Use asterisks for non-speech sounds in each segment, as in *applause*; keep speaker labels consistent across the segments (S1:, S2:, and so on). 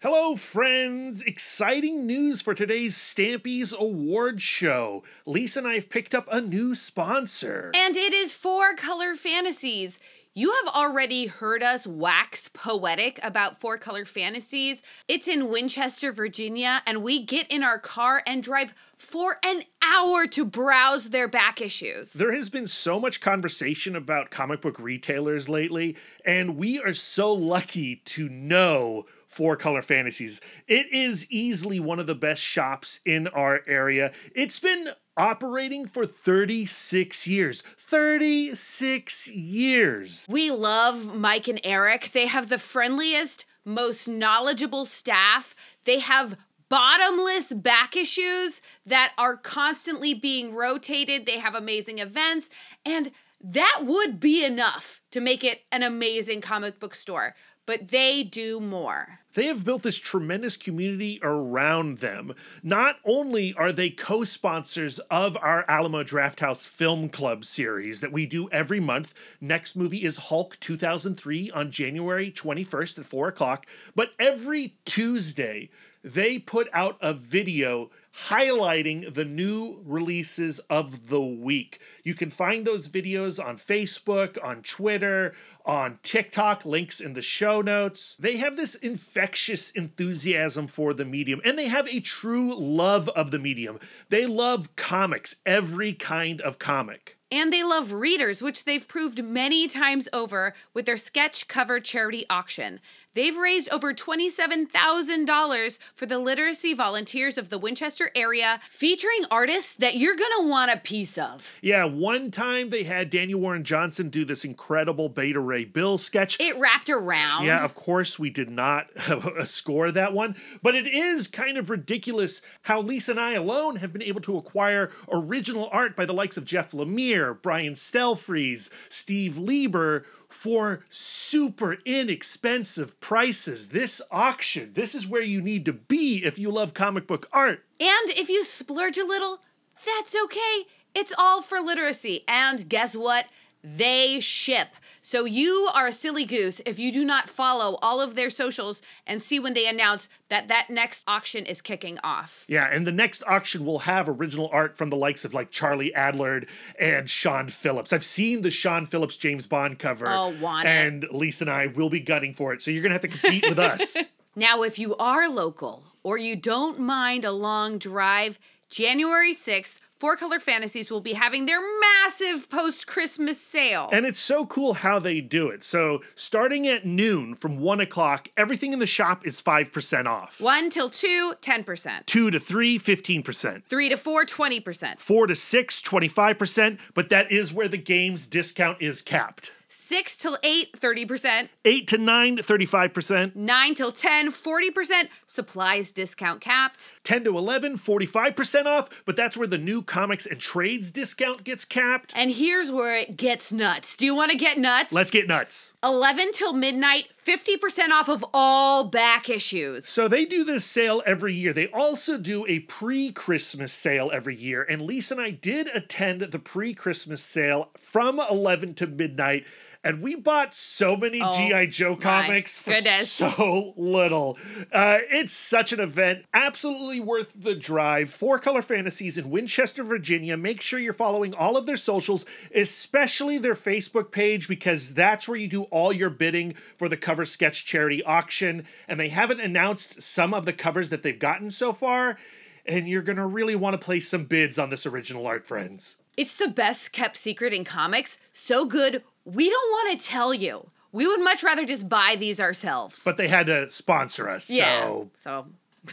S1: Hello, friends! Exciting news for today's Stampies Award Show. Lisa and I have picked up a new sponsor.
S2: And it is Four Color Fantasies. You have already heard us wax poetic about Four Color Fantasies. It's in Winchester, Virginia, and we get in our car and drive for an hour to browse their back issues.
S1: There has been so much conversation about comic book retailers lately, and we are so lucky to know Four Color Fantasies. It is easily one of the best shops in our area. It's been operating for 36 years. 36 years.
S2: We love Mike and Eric. They have the friendliest, most knowledgeable staff. They have bottomless back issues that are constantly being rotated. They have amazing events, and that would be enough to make it an amazing comic book store. But they do more.
S1: They have built this tremendous community around them. Not only are they co sponsors of our Alamo Drafthouse Film Club series that we do every month, next movie is Hulk 2003 on January 21st at 4 o'clock, but every Tuesday, they put out a video highlighting the new releases of the week. You can find those videos on Facebook, on Twitter, on TikTok, links in the show notes. They have this infectious enthusiasm for the medium and they have a true love of the medium. They love comics, every kind of comic.
S2: And they love readers, which they've proved many times over with their sketch cover charity auction. They've raised over $27,000 for the literacy volunteers of the Winchester area, featuring artists that you're going to want a piece of.
S1: Yeah, one time they had Daniel Warren Johnson do this incredible Beta Ray Bill sketch.
S2: It wrapped around.
S1: Yeah, of course, we did not *laughs* score that one, but it is kind of ridiculous how Lisa and I alone have been able to acquire original art by the likes of Jeff Lemire, Brian Stelfreeze, Steve Lieber for super inexpensive prices. This auction, this is where you need to be if you love comic book art.
S2: And if you splurge a little, that's okay. It's all for literacy. And guess what? They ship. So you are a silly goose if you do not follow all of their socials and see when they announce that that next auction is kicking off.
S1: Yeah, and the next auction will have original art from the likes of like Charlie Adlard and Sean Phillips. I've seen the Sean Phillips James Bond cover.
S2: Oh, want it.
S1: And Lisa and I will be gunning for it. So you're going to have to compete with *laughs* us.
S2: Now, if you are local or you don't mind a long drive, January 6th, Four Color Fantasies will be having their massive post Christmas sale.
S1: And it's so cool how they do it. So, starting at noon from one o'clock, everything in the shop is 5% off.
S2: 1 till 2, 10%.
S1: Two to three, 15%.
S2: 3 to 4, 20%.
S1: Four to six, 25%. But that is where the game's discount is capped.
S2: 6 till 8, 30%.
S1: Eight to nine, 35%.
S2: 9 till 10, 40%. Supplies discount capped.
S1: 10 to 11, 45% off. But that's where the new comics and trades discount gets capped.
S2: And here's where it gets nuts. Do you want to get nuts?
S1: Let's get nuts.
S2: 11 till midnight, 50% off of all back issues.
S1: So they do this sale every year. They also do a pre-Christmas sale every year. And Lisa and I did attend the pre-Christmas sale from 11 to midnight. And we bought so many
S2: Oh,
S1: G.I. Joe comics for
S2: goodness.
S1: so little. Uh, it's such an event. Absolutely worth the drive. Four Color Fantasies in Winchester, Virginia. Make sure you're following all of their socials, especially their Facebook page, because that's where you do all your bidding for the cover sketch charity auction. And they haven't announced some of the covers that they've gotten so far. And you're going to really want to place some bids on this original art, friends.
S2: It's the best kept secret in comics. So good, we don't want to tell you. We would much rather just buy these ourselves.
S1: But they had to sponsor us,
S2: yeah.
S1: so
S2: So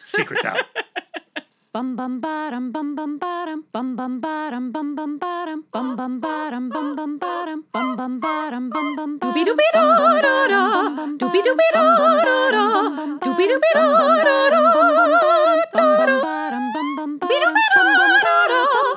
S1: secrets out.
S3: Bum bum ba-dum bum bum ba-dum bum bum ba-dum bum bum ba-dum bum bum ba-dum bum bum ba-dum bum bum ba-dum bum bum
S2: Doobie doobie da da da. Doobie doobie da da da. Doobie doobie da da da. Da da. Doobie doobie da da da.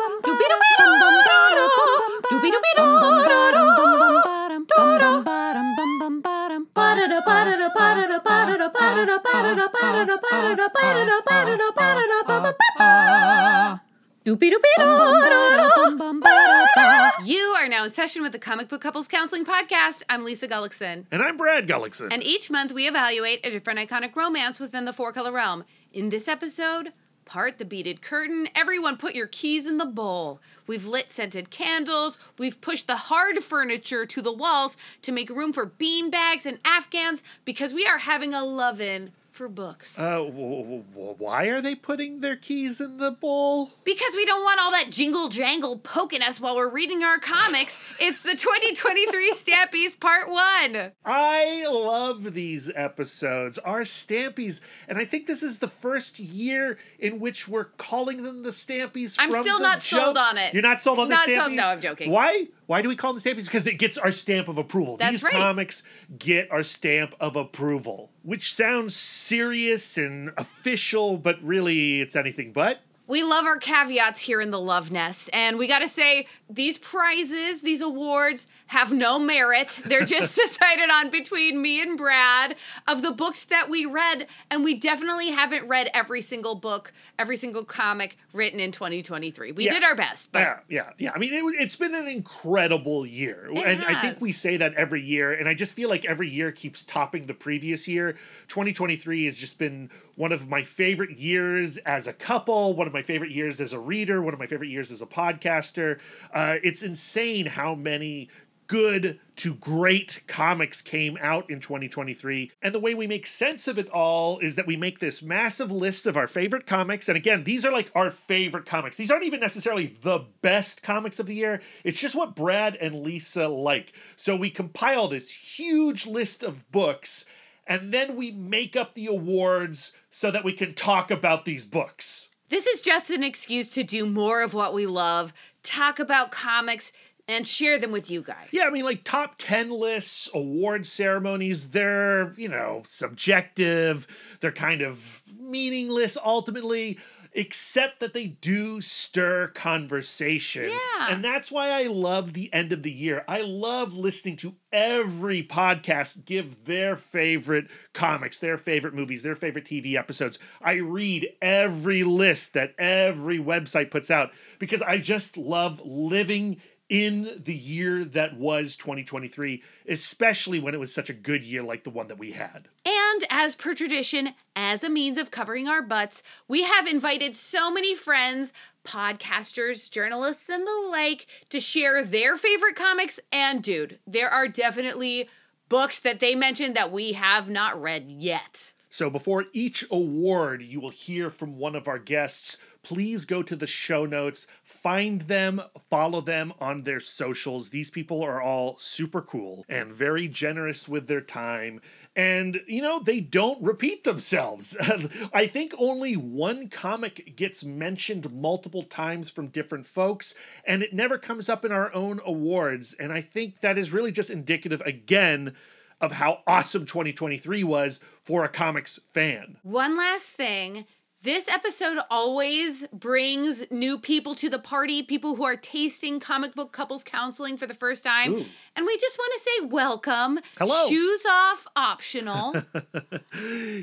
S2: You are now in session with the Comic Book Couples Counseling Podcast. I'm Lisa Gullickson.
S1: And I'm Brad Gullickson.
S2: And each month we evaluate a different iconic romance within the four color realm. In this episode, part the beaded curtain. Everyone put your keys in the bowl. We've lit scented candles. We've pushed the hard furniture to the walls to make room for bean bags and afghans because we are having a love-in for books.
S1: uh, w- w- why are they putting their keys in the bowl?
S2: Because we don't want all that jingle jangle poking us while we're reading our comics. *sighs* It's the 2023 Stampies Part 1.
S1: I love these episodes, our Stampies, and I think this is the first year in which we're calling them the Stampies.
S2: I'm still not sold on it.
S1: You're not sold on
S2: Not
S1: the Stampies?
S2: sold- no, I'm joking.
S1: Why? Why do we call them Stampies? Because it gets our stamp of approval.
S2: That's
S1: these
S2: right.
S1: comics get our stamp of approval, which sounds serious and official, but really it's anything but.
S2: We love our caveats here in the Love Nest. And we got to say, these prizes, these awards, have no merit. They're *laughs* just decided on between me and Brad of the books that we read. And we definitely haven't read every single book, every single comic written in 2023. We
S1: Yeah.
S2: did our best, but
S1: yeah, yeah, yeah. I mean, it, it's been an incredible year, and I think we say that every year, and I just feel like every year keeps topping the previous year. 2023 has just been one of my favorite years as a couple, one of my favorite years as a reader, one of my favorite years as a podcaster. Uh, it's insane how many good to great comics came out in 2023. And the way we make sense of it all is that we make this massive list of our favorite comics. And again, these are like our favorite comics. These aren't even necessarily the best comics of the year. It's just what Brad and Lisa like. So we compile this huge list of books and then we make up the awards so that we can talk about these books.
S2: This is just an excuse to do more of what we love, talk about comics, and share them with you guys.
S1: Yeah, I mean, like top 10 lists, award ceremonies, they're, you know, subjective. They're kind of meaningless ultimately, except that they do stir conversation.
S2: Yeah.
S1: And that's why I love the end of the year. I love listening to every podcast give their favorite comics, their favorite movies, their favorite TV episodes. I read every list that every website puts out because I just love living in the year that was 2023, especially when it was such a good year like the one that we had.
S2: And as per tradition, as a means of covering our butts, we have invited so many friends, podcasters, journalists, and the like to share their favorite comics. And dude, there are definitely books that they mentioned that we have not read yet.
S1: So before each award, you will hear from one of our guests. Please go to the show notes, find them, follow them on their socials. These people are all super cool and very generous with their time. And, you know, they don't repeat themselves. *laughs* I think only one comic gets mentioned multiple times from different folks, and it never comes up in our own awards. And I think that is really just indicative, again, of how awesome 2023 was for a comics fan.
S2: One last thing. This episode always brings new people to the party, people who are tasting comic book couples counseling for the first time.
S1: Ooh.
S2: And we just want to say welcome.
S1: Hello.
S2: Shoes off optional. *laughs*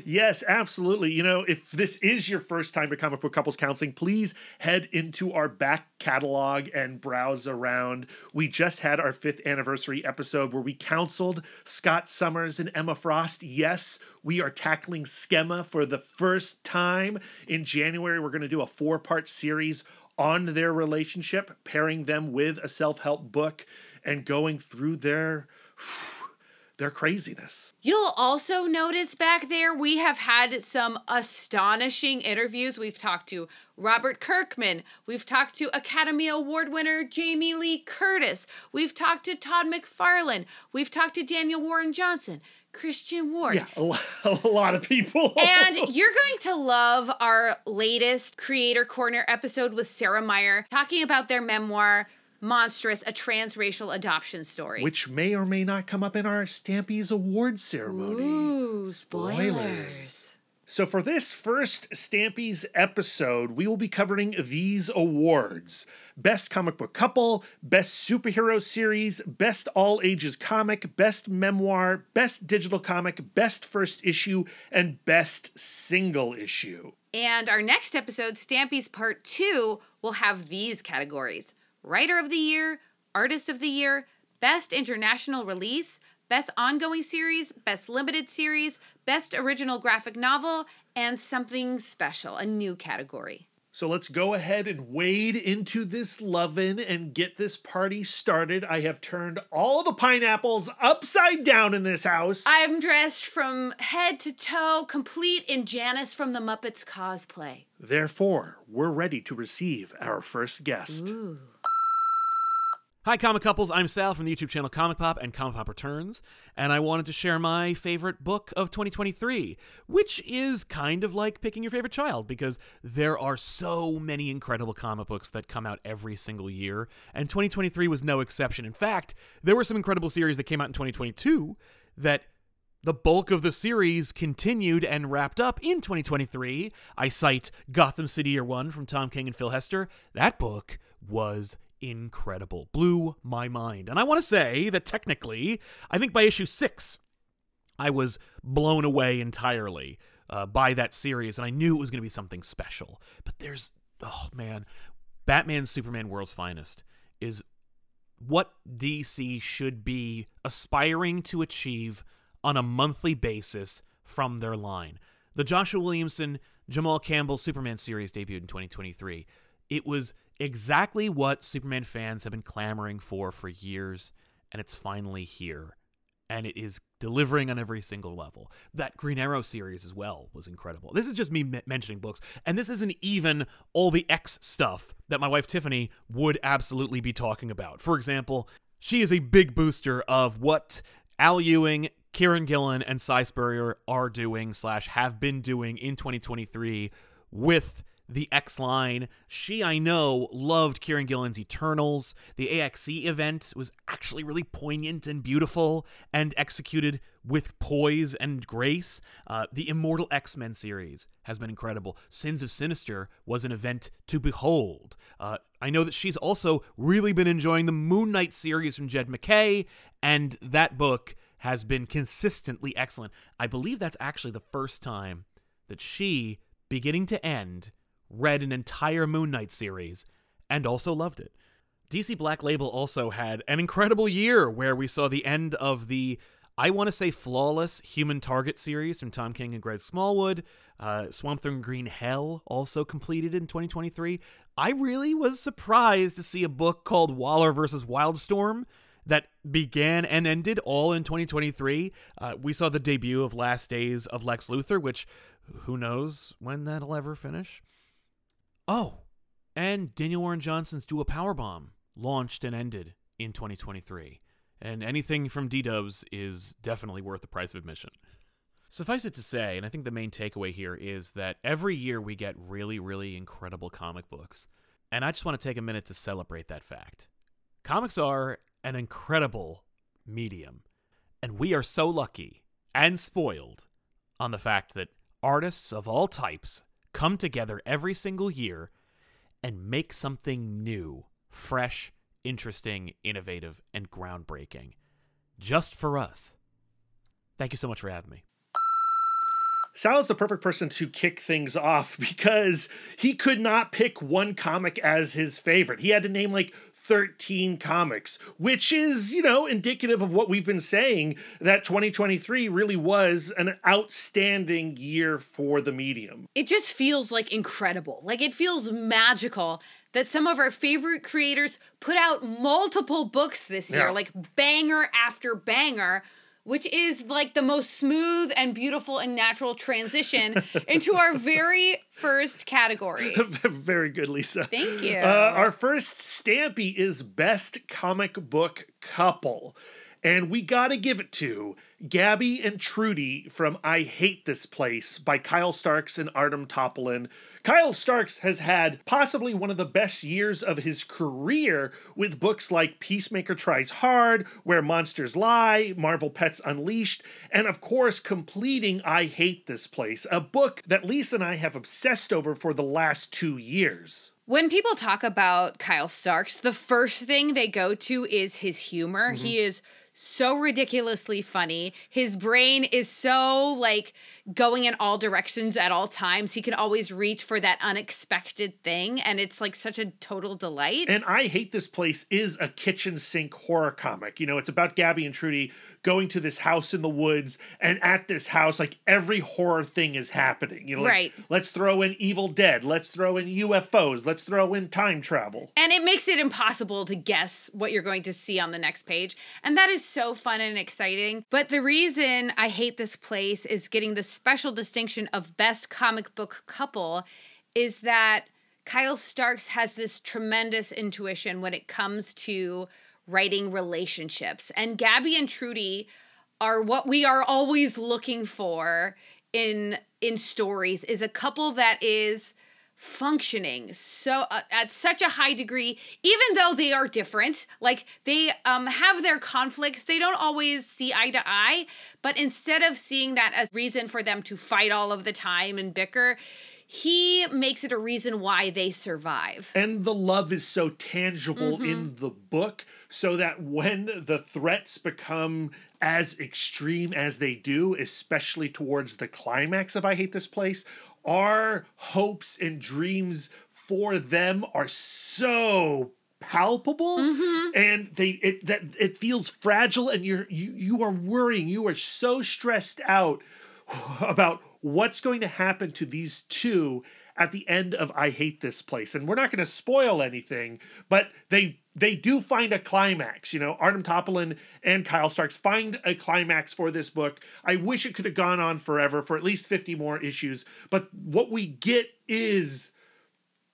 S1: Yes, absolutely. You know, if this is your first time to comic book couples counseling, please head into our back catalog and browse around. We just had our fifth anniversary episode where we counseled Scott Summers and Emma Frost. Yes, we are tackling schema for the first time. In January, we're going to do a four part series on their relationship, pairing them with a self help book and going through their. *sighs* Their craziness.
S2: You'll also notice back there we have had some astonishing interviews. We've talked to Robert Kirkman. We've talked to Academy Award winner Jamie Lee Curtis. We've talked to Todd McFarlane. We've talked to Daniel Warren Johnson, Christian Ward.
S1: Yeah, a lot, *laughs* a lot of people.
S2: And *laughs* you're going to love our latest Creator Corner episode with Sarah Myer talking about their memoir, Monstrous, a transracial adoption story.
S1: which may or may not come up in our Stampies Award ceremony.
S2: Ooh,
S1: Spoilers.
S2: spoilers.
S1: So, for this first Stampies episode, we will be covering these awards Best Comic Book Couple, Best Superhero Series, Best All Ages Comic, Best Memoir, Best Digital Comic, Best First Issue, and Best Single Issue.
S2: And our next episode, Stampies Part 2, will have these categories Writer of the Year, Artist of the Year, Best International Release, Best Ongoing Series, Best Limited Series, Best Original Graphic Novel, and Something Special, a new category.
S1: So let's go ahead and wade into this lovin' and get this party started. I have turned all the pineapples upside down in this house.
S2: I'm dressed from head to toe, complete in Janice from the Muppets cosplay.
S1: Therefore, we're ready to receive our first guest.
S2: Ooh.
S4: Hi, comic couples. I'm Sal from the YouTube channel Comic Pop and Comic Pop Returns, and I wanted to share my favorite book of 2023, which is kind of like picking your favorite child because there are so many incredible comic books that come out every single year, and 2023 was no exception. In fact, there were some incredible series that came out in 2022 that the bulk of the series continued and wrapped up in 2023. I cite Gotham City Year One from Tom King and Phil Hester. That book was incredible. Blew my mind. And I want to say that technically, I think by issue six, I was blown away entirely uh, by that series, and I knew it was going to be something special. But there's, oh man, Batman Superman World's Finest is what DC should be aspiring to achieve on a monthly basis from their line. The Joshua Williamson, Jamal Campbell Superman series debuted in 2023. It was exactly what Superman fans have been clamoring for for years, and it's finally here. And it is delivering on every single level. That Green Arrow series as well was incredible. This is just me m- mentioning books, and this isn't even all the X stuff that my wife Tiffany would absolutely be talking about. For example, she is a big booster of what Al Ewing, Kieron Gillen, and Si Spurrier are doing slash have been doing in 2023 with the X line. She, I know, loved Kieron Gillen's Eternals. The AXE event was actually really poignant and beautiful and executed with poise and grace. Uh, the Immortal X Men series has been incredible. Sins of Sinister was an event to behold. Uh, I know that she's also really been enjoying the Moon Knight series from Jed MacKay, and that book has been consistently excellent. I believe that's actually the first time that she, beginning to end, read an entire Moon Knight series and also loved it. DC Black Label also had an incredible year where we saw the end of the, I want to say, flawless Human Target series from Tom King and Greg Smallwood. Uh, Swamp Thing Green Hell also completed in 2023. I really was surprised to see a book called Waller versus Wildstorm that began and ended all in 2023. Uh, we saw the debut of Last Days of Lex Luthor, which who knows when that'll ever finish. Oh, and Daniel Warren Johnson's Do a Powerbomb launched and ended in 2023. And anything from D Dubs is definitely worth the price of admission. Suffice it to say, and I think the main takeaway here is that every year we get really, really incredible comic books. And I just want to take a minute to celebrate that fact. Comics are an incredible medium. And we are so lucky and spoiled on the fact that artists of all types come together every single year and make something new, fresh, interesting, innovative, and groundbreaking just for us. Thank you so much for having me.
S1: Sal is the perfect person to kick things off *laughs* because he could not pick one comic as his favorite. He had to name like 13 comics, which is, you know, indicative of what we've been saying that 2023 really was an outstanding year for the medium.
S2: It just feels like incredible. Like it feels magical that some of our favorite creators put out multiple books this year,
S1: Yeah.
S2: like banger after banger. Which is like the most smooth and beautiful and natural transition into our very first category. *laughs*
S1: Very good, Lisa.
S2: Thank you.
S1: Uh, our first Stampy is Best Comic Book Couple. And we gotta give it to Gabby and Trudy from I Hate This Place by Kyle Starks and Artem Topolin. Kyle Starks has had possibly one of the best years of his career with books like Peacemaker Tries Hard, Where Monsters Lie, Marvel Pets Unleashed, and of course, completing I Hate This Place, a book that Lisa and I have obsessed over for the last two years.
S2: When people talk about Kyle Starks, the first thing they go to is his humor. He mm-hmm. is so ridiculously funny. His brain is so like going in all directions at all times. He can always reach for that unexpected thing and it's like such a total delight.
S1: And I Hate This Place is a kitchen sink horror comic. You know, it's about Gabby and Trudy going to this house in the woods, and at this house, like every horror thing is happening. You know, like,
S2: Right.
S1: let's throw in Evil Dead, let's throw in UFOs, let's throw in time travel.
S2: And it makes it impossible to guess what you're going to see on the next page. And that is so fun and exciting. But the reason I hate this place is getting the special distinction of best comic book couple is that Kyle Starks has this tremendous intuition when it comes to writing relationships. And Gabby and Trudy are what we are always looking for in in stories is a couple that is functioning so uh, at such a high degree even though they are different. Like they um have their conflicts. They don't always see eye to eye but instead of seeing that as reason for them to fight all of the time and bicker he makes it a reason why they survive.
S1: And the love is so tangible in the book, so that when the threats become as extreme as they do, especially towards the climax of I Hate This Place, our hopes and dreams for them are so palpable mm-hmm. and they it that it feels fragile and you're you you are worrying you are so stressed out about what's going to happen to these two at the end of I hate this place. And we're not going to spoil anything, but they they do find a climax. You know, Artem Topolin and Kyle Starks find a climax for this book. I wish it could have gone on forever for at least 50 more issues, but what we get is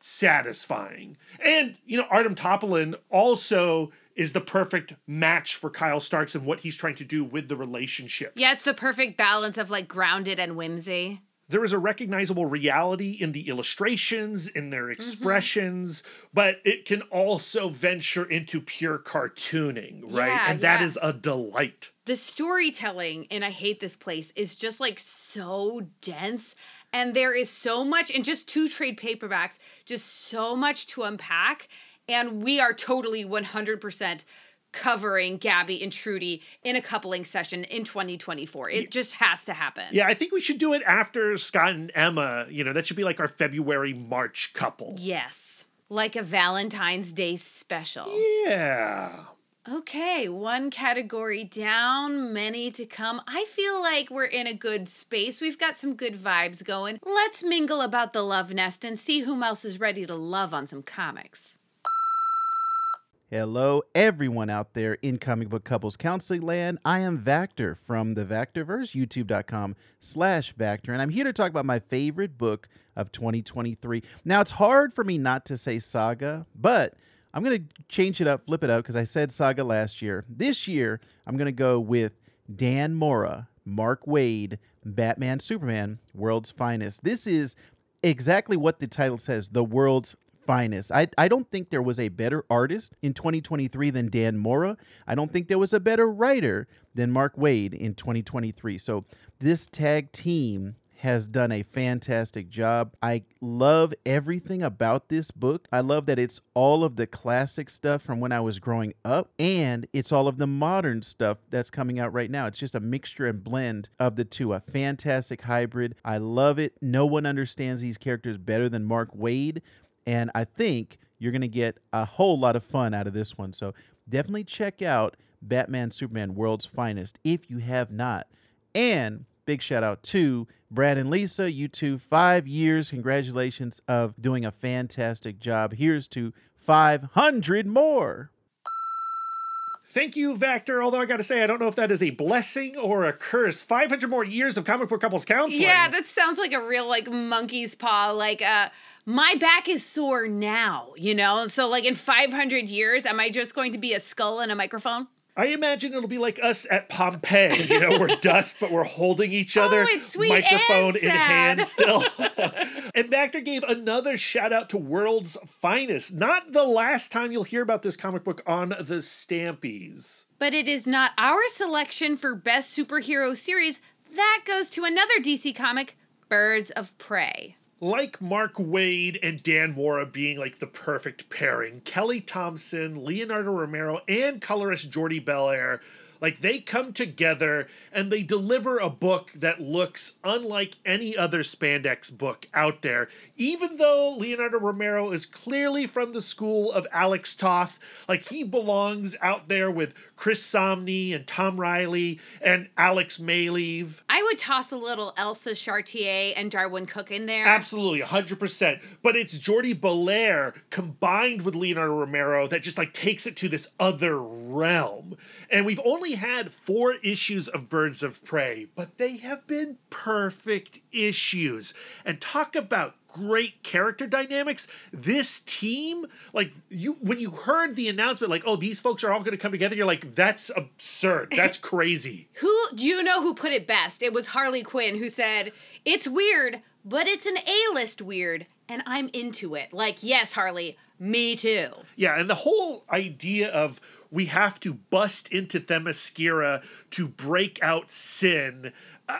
S1: satisfying. And, you know, Artem Topolin also is the perfect match for Kyle Starks and what he's trying to do with the relationship.
S2: yeah it's the perfect balance of like grounded and whimsy
S1: there is a recognizable reality in the illustrations, in their mm-hmm. expressions, but it can also venture into pure cartooning, right?
S2: Yeah,
S1: and that
S2: yeah.
S1: is a delight.
S2: the storytelling in I Hate This Place is just like so dense. And there is so much in just two trade paperbacks, just so much to unpack. And we are totally 100% covering Gabby and Trudy in a coupling session in 2024. It just has to happen.
S1: Yeah, I think we should do it after Scott and Emma. You know, that should be like our February March couple.
S2: Yes. Like a Valentine's Day special.
S1: Yeah.
S2: Okay, one category down, many to come. I feel like we're in a good space. We've got some good vibes going. Let's mingle about the love nest and see whom else is ready to love on some comics.
S5: Hello, everyone out there in comic book couples counseling land. I am Vactor from the Vactorverse, youtube.com slash Vactor, and I'm here to talk about my favorite book of 2023. Now, it's hard for me not to say saga, but I'm going to change it up, flip it up, because I said saga last year. This year, I'm going to go with Dan Mora, Mark Waid, Batman Superman, World's Finest. This is exactly what the title says the world's finest. I, I don't think there was a better artist in 2023 than Dan Mora. I don't think there was a better writer than Mark Waid in 2023. So this tag team has done a fantastic job. I love everything about this book. I love that it's all of the classic stuff from when I was growing up and it's all of the modern stuff that's coming out right now. It's just a mixture and blend of the two, a fantastic hybrid. I love it. No one understands these characters better than Mark Waid. And I think you're going to get a whole lot of fun out of this one. So definitely check out Batman Superman World's Finest if you have not. And big shout out to Brad and Lisa, you two, five years. Congratulations of doing a fantastic job. Here's to 500 more.
S1: Thank you, Vactor. Although I got to say, I don't know if that is a blessing or a curse. 500 more years of comic book couples counseling.
S2: Yeah, that sounds like a real like monkey's paw. Like, uh, my back is sore now, you know? So, like, in 500 years, am I just going to be a skull and a microphone?
S1: I imagine it'll be like us at Pompeii. You know, we're *laughs* dust, but we're holding each oh, other,
S2: Oh, it's sweet
S1: microphone
S2: and
S1: in hand still. *laughs* *laughs* and Vactor gave another shout out to World's Finest. Not the last time you'll hear about this comic book on the Stampies.
S2: But it is not our selection for best superhero series. That goes to another DC comic, Birds of Prey.
S1: Like Mark Waid and Dan Mora being like the perfect pairing, Kelly Thompson, Leonardo Romero, and colorist Jordie Bellaire, like they come together and they deliver a book that looks unlike any other spandex book out there. Even though Leonardo Romero is clearly from the school of Alex Toth, like he belongs out there with Chris Samnee and Tom Reilly and Alex Maleev.
S2: I would toss a little Elsa Charretier and Darwyn Cooke in there.
S1: Absolutely, 100%. But it's Jordie Bellaire combined with Leonardo Romero that just like takes it to this other realm. And we've only had four issues of Birds of Prey, but they have been perfect issues. And talk about great character dynamics. This team, like you when you heard the announcement like, "Oh, these folks are all going to come together." You're like, "That's absurd. That's *laughs* crazy."
S2: Who do you know who put it best? It was Harley Quinn who said, "It's weird, but it's an A-list weird, and I'm into it." Like, yes, Harley, me too.
S1: Yeah, and the whole idea of we have to bust into Themyscira to break out sin, uh,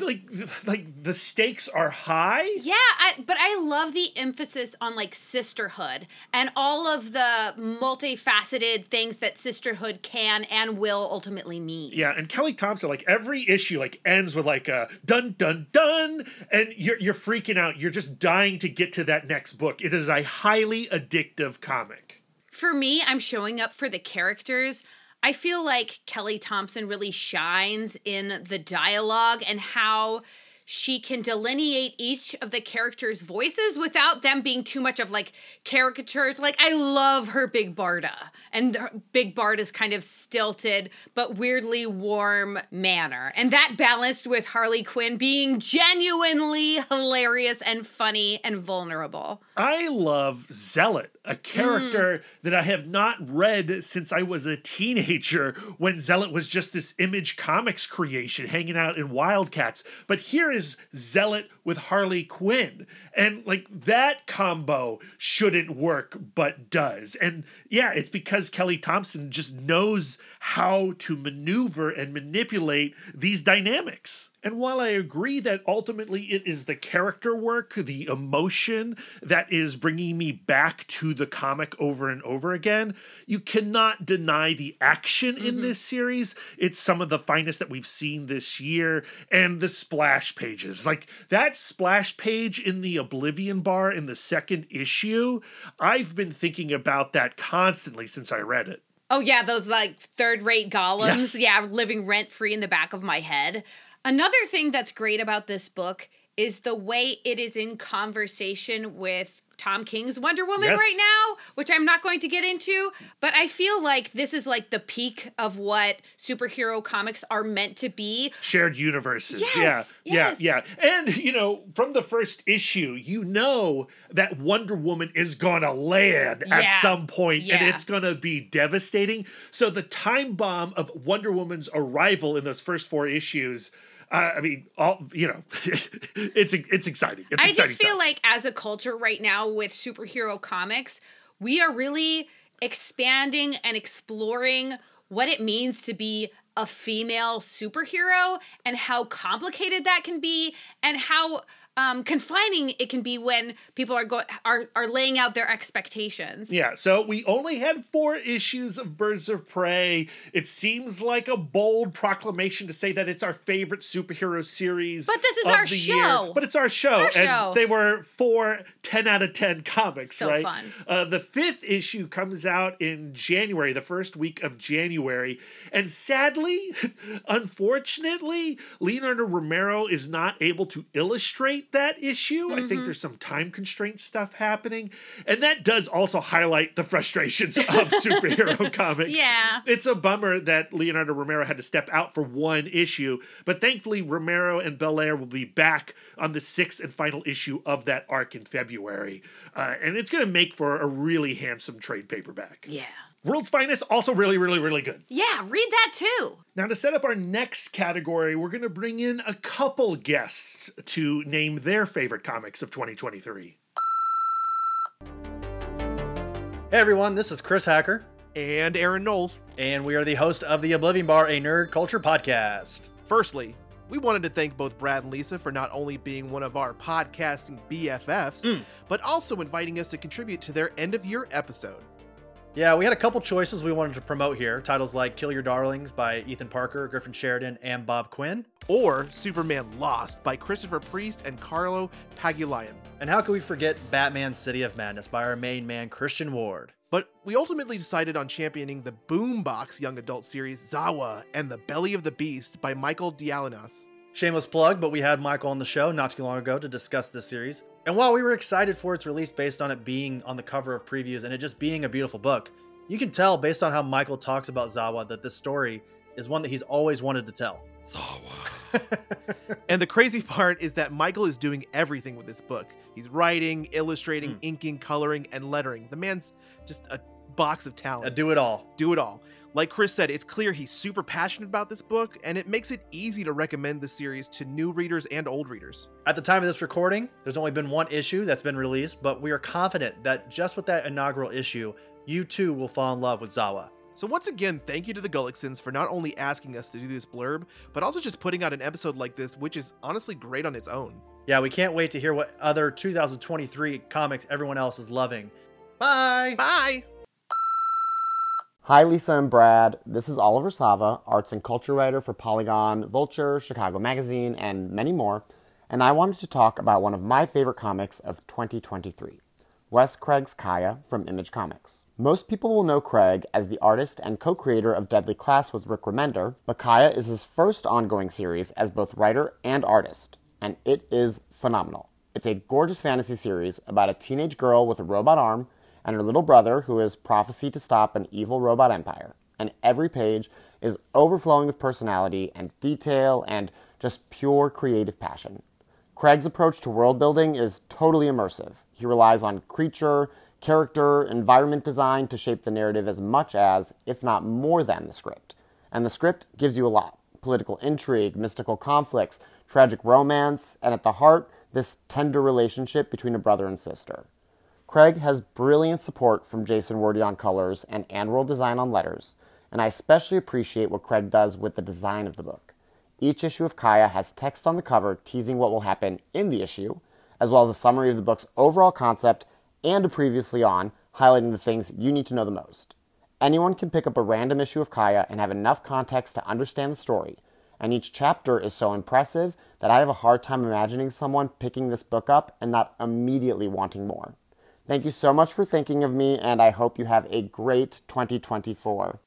S1: like like the stakes are high.
S2: Yeah, I, but I love the emphasis on like sisterhood and all of the multifaceted things that sisterhood can and will ultimately mean.
S1: Yeah, and Kelly Thompson, like every issue, like ends with like a dun dun dun, and you're you're freaking out. You're just dying to get to that next book. It is a highly addictive comic.
S2: For me, I'm showing up for the characters. I feel like Kelly Thompson really shines in the dialogue and how she can delineate each of the characters' voices without them being too much of like caricatures. Like, I love her Big Barda, and her Big Barda's kind of stilted but weirdly warm manner. And that balanced with Harley Quinn being genuinely hilarious and funny and vulnerable.
S1: I love Zealot, a mm. character that I have not read since I was a teenager when Zealot was just this image comics creation hanging out in Wildcats. But here is Zealot with Harley Quinn. And like that combo shouldn't work, but does. And yeah, it's because Kelly Thompson just knows how to maneuver and manipulate these dynamics. And while I agree that ultimately it is the character work, the emotion that is bringing me back to the comic over and over again, you cannot deny the action in mm-hmm. this series. It's some of the finest that we've seen this year. And the splash pages, like that splash page in the Oblivion Bar in the second issue, I've been thinking about that constantly since I read it.
S2: Oh yeah, those like third rate golems.
S1: Yes.
S2: Yeah, living rent free in the back of my head. Another thing that's great about this book is the way it is in conversation with Tom King's Wonder Woman
S1: Yes.
S2: right now, which I'm not going to get into, but I feel like this is like the peak of what superhero comics are meant to be.
S1: shared universes.
S2: Yes,
S1: yeah,
S2: yes.
S1: yeah, yeah. And you know, from the first issue, you know that Wonder Woman is gonna land at some point, and
S2: yeah.
S1: it's gonna be devastating. So the time bomb of Wonder Woman's arrival in those first four issues. I mean, all you know, *laughs* it's it's exciting. It's
S2: I
S1: exciting
S2: just feel
S1: stuff.
S2: like as a culture right now with superhero comics, we are really expanding and exploring what it means to be a female superhero and how complicated that can be and how um, confining it can be when people are going are are laying out their expectations.
S1: Yeah, so we only had four issues of Birds of Prey. It seems like a bold proclamation to say that it's our favorite superhero series.
S2: But this is our
S1: the year.
S2: show.
S1: But it's our show.
S2: Our
S1: and
S2: show.
S1: they were four 10 out of 10 comics,
S2: So
S1: right?
S2: fun.
S1: Uh, the fifth issue comes out in January, the first week of January. And sadly, *laughs* unfortunately, Leonardo Romero is not able to illustrate that issue. I
S2: Mm-hmm.
S1: think there's some time constraint stuff happening. And that does also highlight the frustrations of *laughs* superhero comics.
S2: Yeah.
S1: It's a bummer that Leonardo Romero had to step out for one issue, but thankfully Romero and Bellaire will be back on the sixth and final issue of that arc in February. Uh, and it's going to make for a really handsome trade paperback.
S2: Yeah.
S1: World's Finest, also really, really, really good.
S2: Yeah, read that too.
S1: Now, to set up our next category, we're going to bring in a couple guests to name their favorite comics of 2023.
S6: Hey everyone, this is Chris Hacker,
S7: and Aaron Knowles.
S6: and we are the host of the Oblivion Bar, a nerd culture podcast.
S7: Firstly, we wanted to thank both Brad and Lisa for not only being one of our podcasting BFFs,
S6: Mm.
S7: but also inviting us to contribute to their end of year episode.
S6: Yeah, we had a couple choices we wanted to promote here. Titles like Kill Your Darlings by Ethan Parker, Griffin Sheridan, and Bob Quinn.
S7: Or Superman Lost by Christopher Priest and Carlo Pagulayan.
S6: And how could we forget Batman City of Madness by our main man, Christian Ward?
S7: But we ultimately decided on championing the Boombox young adult series Zawa and the Belly of the Beast by Michael Dialynas.
S6: Shameless plug, but we had Michael on the show not too long ago to discuss this series. And while we were excited for its release based on it being on the cover of previews and it just being a beautiful book, you can tell based on how Michael talks about Zawa that this story is one that he's always wanted to tell. Zawa. *laughs*
S7: and the crazy part is that Michael is doing everything with this book. He's writing, illustrating,
S6: Mm.
S7: inking, coloring, and lettering. The man's just a box of talent.
S6: do it all.
S7: do it all. Like Chris said, it's clear he's super passionate about this book, and it makes it easy to recommend the series to new readers and old readers.
S6: At the time of this recording, there's only been one issue that's been released, but we are confident that just with that inaugural issue, you too will fall in love with Zawa.
S7: So once again, thank you to the Gullicksons for not only asking us to do this blurb, but also just putting out an episode like this, which is honestly great on its own.
S6: Yeah, we can't wait to hear what other 2023 comics everyone else is loving. Bye!
S7: Bye!
S8: Hi, Lisa and Brad. This is Oliver Sava, arts and culture writer for Polygon, Vulture, Chicago Magazine, and many more. And I wanted to talk about one of my favorite comics of 2023 Wes Craig's Kaya from Image Comics. Most people will know Craig as the artist and co creator of Deadly Class with Rick Remender, but Kaya is his first ongoing series as both writer and artist, and it is phenomenal. It's a gorgeous fantasy series about a teenage girl with a robot arm and her little brother who is prophesied to stop an evil robot empire. And every page is overflowing with personality and detail and just pure creative passion. Craig's approach to world building is totally immersive. He relies on creature, character, environment design to shape the narrative as much as, if not more than, the script. And the script gives you a lot political intrigue, mystical conflicts, tragic romance, and at the heart, this tender relationship between a brother and sister. Craig has brilliant support from Jason Wordie on colors and AndWorld design on letters, and I especially appreciate what Craig does with the design of the book. Each issue of Kaya has text on the cover teasing what will happen in the issue, as well as a summary of the book's overall concept and a previously on, highlighting the things you need to know the most. Anyone can pick up a random issue of Kaya and have enough context to understand the story, and each chapter is so impressive that I have a hard time imagining someone picking this book up and not immediately wanting more. Thank you so much for thinking of me, and I hope you have a great 2024.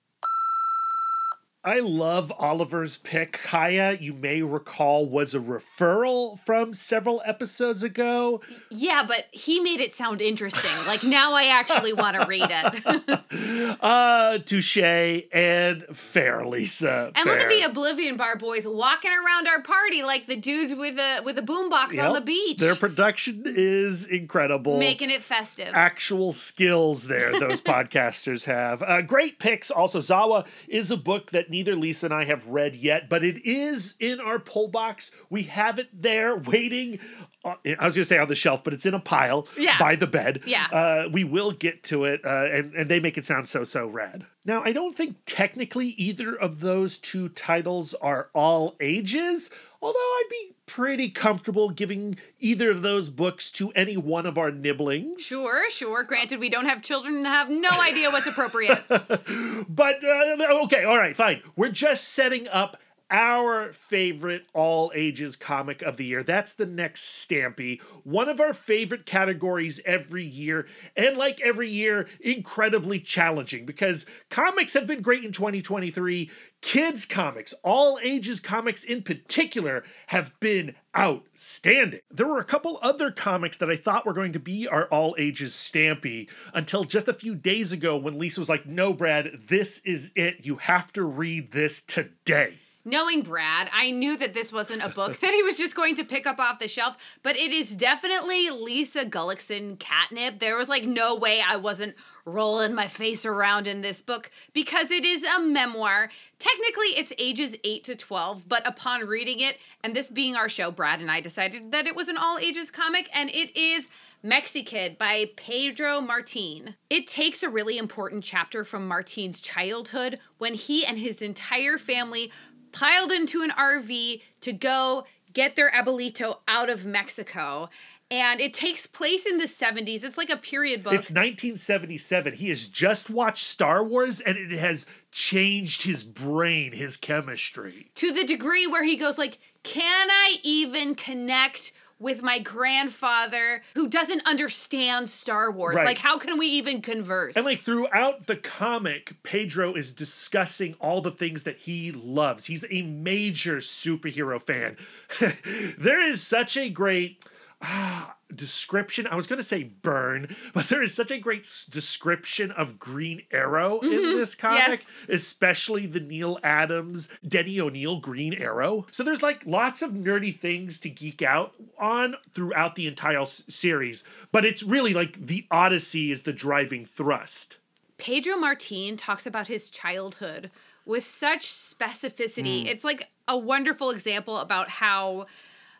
S1: I love Oliver's pick. Kaya, you may recall, was a referral from several episodes ago.
S2: Yeah, but he made it sound interesting. Like now I actually want to read it. *laughs*
S1: Uh, touche and fair, Lisa.
S2: And look at the Oblivion Bar boys walking around our party like the dudes with a with a boombox on the beach.
S1: Their production is incredible.
S2: making it festive.
S1: actual skills there those *laughs* podcasters have uh, great picks also zawa is a book that neither lisa and i have read yet but it is in our pull box we have it there waiting uh, i was going to say on the shelf but it's in a pile
S2: Yeah.
S1: by the bed
S2: Yeah.
S1: uh, we will get to it uh, and, and they make it sound so so rad now i don't think technically either of those two titles are all ages although i'd be pretty comfortable giving either of those books to any one of our nibblings
S2: Sure, sure. Granted, we don't have children and have no idea what's appropriate. *laughs*
S1: But uh, okay, all right, fine. We're just setting up our favorite all ages comic of the year. That's the next Stampy, one of our favorite categories every year. And like every year, incredibly challenging because comics have been great in 2023. Kids' comics, all ages comics in particular, have been outstanding. There were a couple other comics that I thought were going to be our all ages Stampy until just a few days ago when Lisa was like, No, Brad, this is it. You have to read this today.
S2: Knowing Brad, I knew that this wasn't a book *laughs* that he was just going to pick up off the shelf, but it is definitely Lisa Gullickson catnip. There was like no way I wasn't rolling my face around in this book because it is a memoir. Technically, it's ages 8 to 12, but upon reading it, and this being our show, Brad and I decided that it was an all ages comic, and it is Mexikid by Pedro Martin. It takes a really important chapter from Martin's childhood when he and his entire family piled into an RV to go get their abuelito out of Mexico. And it takes place in the 70s. It's like a period book.
S1: It's 1977. He has just watched Star Wars and it has changed his brain, his chemistry.
S2: to the degree where he goes like, "Can I even connect with my grandfather who doesn't understand Star Wars?
S1: Right.
S2: Like how can we even converse?"
S1: And like throughout the comic, Pedro is discussing all the things that he loves. He's a major superhero fan. *laughs* there is such a great ah, description. I was going to say burn, but there is such a great s- description of Green Arrow in this comic,
S2: Yes.
S1: especially the Neal Adams, Denny O'Neil Green Arrow. So there's like lots of nerdy things to geek out on throughout the entire s- series, but it's really like the Odyssey is the driving thrust.
S2: Pedro Martin talks about his childhood with such specificity.
S1: Mm.
S2: It's like a wonderful example about how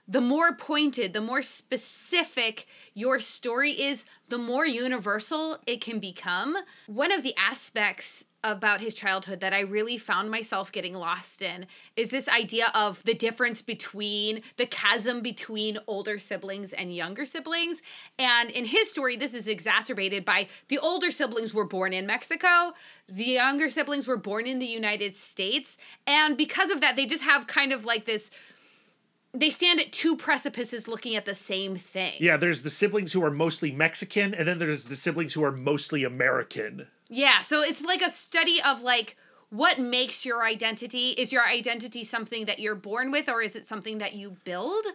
S2: the more pointed, the more specific your story is, the more universal it can become. One of the aspects about his childhood that I really found myself getting lost in is this idea of the difference between the chasm between older siblings and younger siblings. And in his story, this is exacerbated by the older siblings were born in Mexico, the younger siblings were born in the United States. And because of that, they just have kind of like this they stand at two precipices looking at the same thing.
S1: Yeah, there's the siblings who are mostly Mexican, and then there's the siblings who are mostly American.
S2: Yeah, so it's like a study of like what makes your identity. Is your identity something that you're born with or is it something that you build?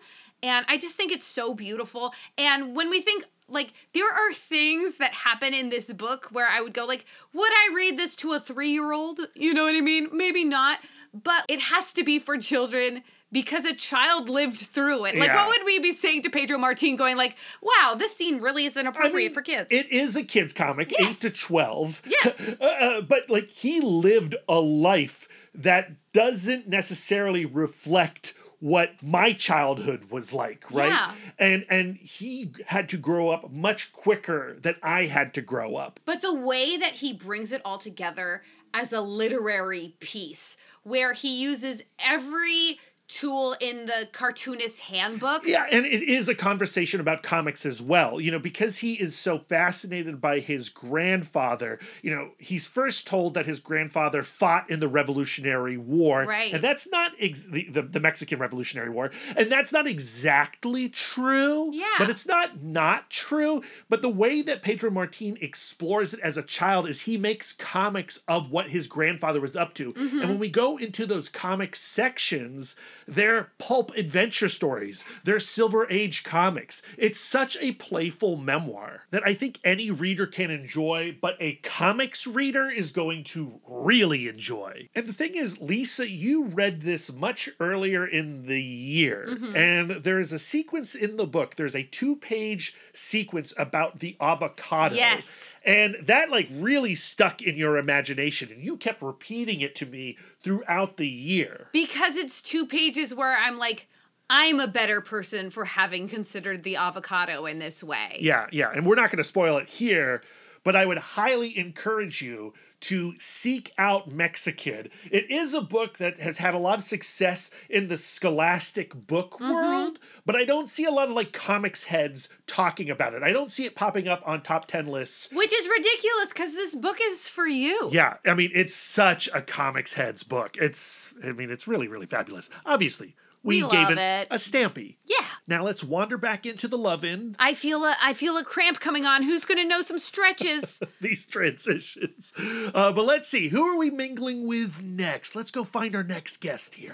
S2: And I just think it's so beautiful. And when we think like there are things that happen in this book where I would go like, would I read this to a 3-year-old? You know what I mean? Maybe not, but it has to be for children because a child lived through it. Like
S1: Yeah.
S2: what would we be saying to Pedro Martin going like, "Wow, this scene really isn't
S1: I
S2: appropriate
S1: mean,
S2: for kids."
S1: It is a kid's comic,
S2: Yes.
S1: 8 to 12.
S2: Yes. *laughs*
S1: Uh, uh, but like he lived a life that doesn't necessarily reflect what my childhood was like, right?
S2: Yeah.
S1: And and he had to grow up much quicker than I had to grow up.
S2: But the way that he brings it all together as a literary piece, where he uses every tool in the cartoonist handbook.
S1: Yeah, and it is a conversation about comics as well. You know, because he is so fascinated by his grandfather, you know, he's first told that his grandfather fought in the Revolutionary War.
S2: Right.
S1: And that's not ex- the, the, the Mexican Revolutionary War. And that's not exactly true.
S2: Yeah.
S1: But it's not not true. But the way that Pedro Martin explores it as a child is he makes comics of what his grandfather was up to.
S2: Mm-hmm.
S1: And when we go into those comic sections, they're pulp adventure stories, they're Silver Age comics. It's such a playful memoir that I think any reader can enjoy, but a comics reader is going to really enjoy. And the thing is, Lisa, you read this much earlier in the year,
S2: Mm-hmm.
S1: and there is a sequence in the book. There's a two page sequence about the avocado.
S2: Yes.
S1: And that like really stuck in your imagination, and you kept repeating it to me throughout the year.
S2: Because it's two pages where I'm like, I'm a better person for having considered the avocado in this way.
S1: Yeah, yeah. And we're not going to spoil it here, but I would highly encourage you to seek out Mexikid. It is a book that has had a lot of success in the scholastic book mm-hmm. world, but I don't see a lot of like comics heads talking about it. I don't see it popping up on top 10 lists.
S2: Which is ridiculous because this book is for you.
S1: Yeah, I mean, it's such a comics heads book. It's, I mean, it's really, really fabulous. Obviously, we,
S2: We
S1: gave
S2: love
S1: it,
S2: it.
S1: a stampy.
S2: Yeah.
S1: Now let's wander back into the love in
S2: I feel a I feel a cramp coming on. Who's gonna know some stretches? *laughs*
S1: these transitions. Uh, but let's see, who are we mingling with next? Let's go find our next guest here.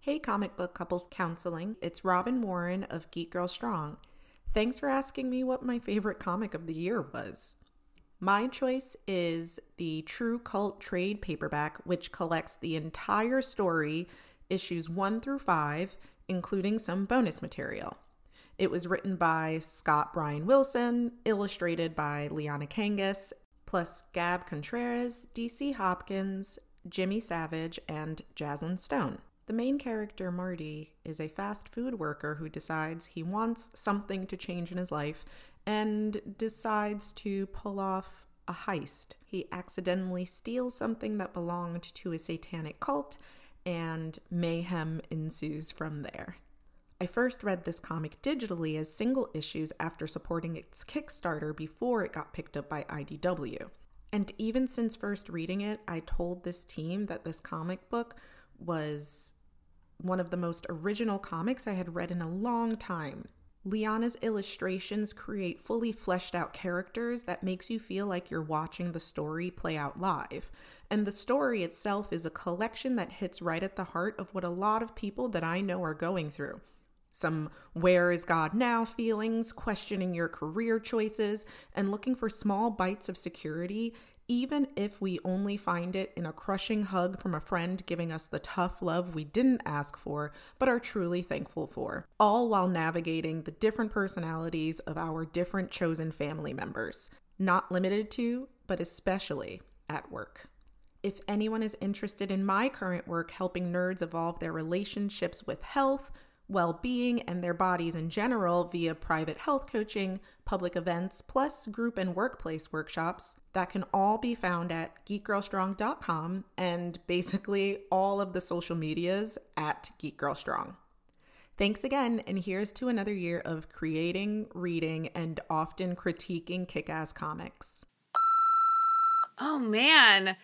S9: Hey, comic book couples counseling. It's Robyn Warren of Geek Girl Strong. Thanks for asking me what my favorite comic of the year was. My choice is the True Cult trade paperback, which collects the entire story, issues one through five, including some bonus material. It was written by Scott Bryan Wilson, illustrated by Liana Kangas, plus Gab Contreras, DC Hopkins, Jimmy Savage, and Jaslyn Stone. The main character, Marty, is a fast food worker who decides he wants something to change in his life and decides to pull off a heist. He accidentally steals something that belonged to a satanic cult, and mayhem ensues from there. I first read this comic digitally as single issues after supporting its Kickstarter before it got picked up by IDW. And even since first reading it, I told this team that this comic book was one of the most original comics I had read in a long time. Liana's illustrations create fully fleshed out characters that makes you feel like you're watching the story play out live. And the story itself is a collection that hits right at the heart of what a lot of people that I know are going through some where is God now feelings, questioning your career choices, and looking for small bites of security, even if we only find it in a crushing hug from a friend giving us the tough love we didn't ask for but are truly thankful for, all while navigating the different personalities of our different chosen family members, not limited to, but especially at work. If anyone is interested in my current work helping nerds evolve their relationships with health, well being, and their bodies in general via private health coaching, public events, plus group and workplace workshops that can all be found at geekgirlstrong.com and basically all of the social medias at geekgirlstrong. Thanks again, and here's to another year of creating, reading, and often critiquing kick ass comics.
S2: Oh man,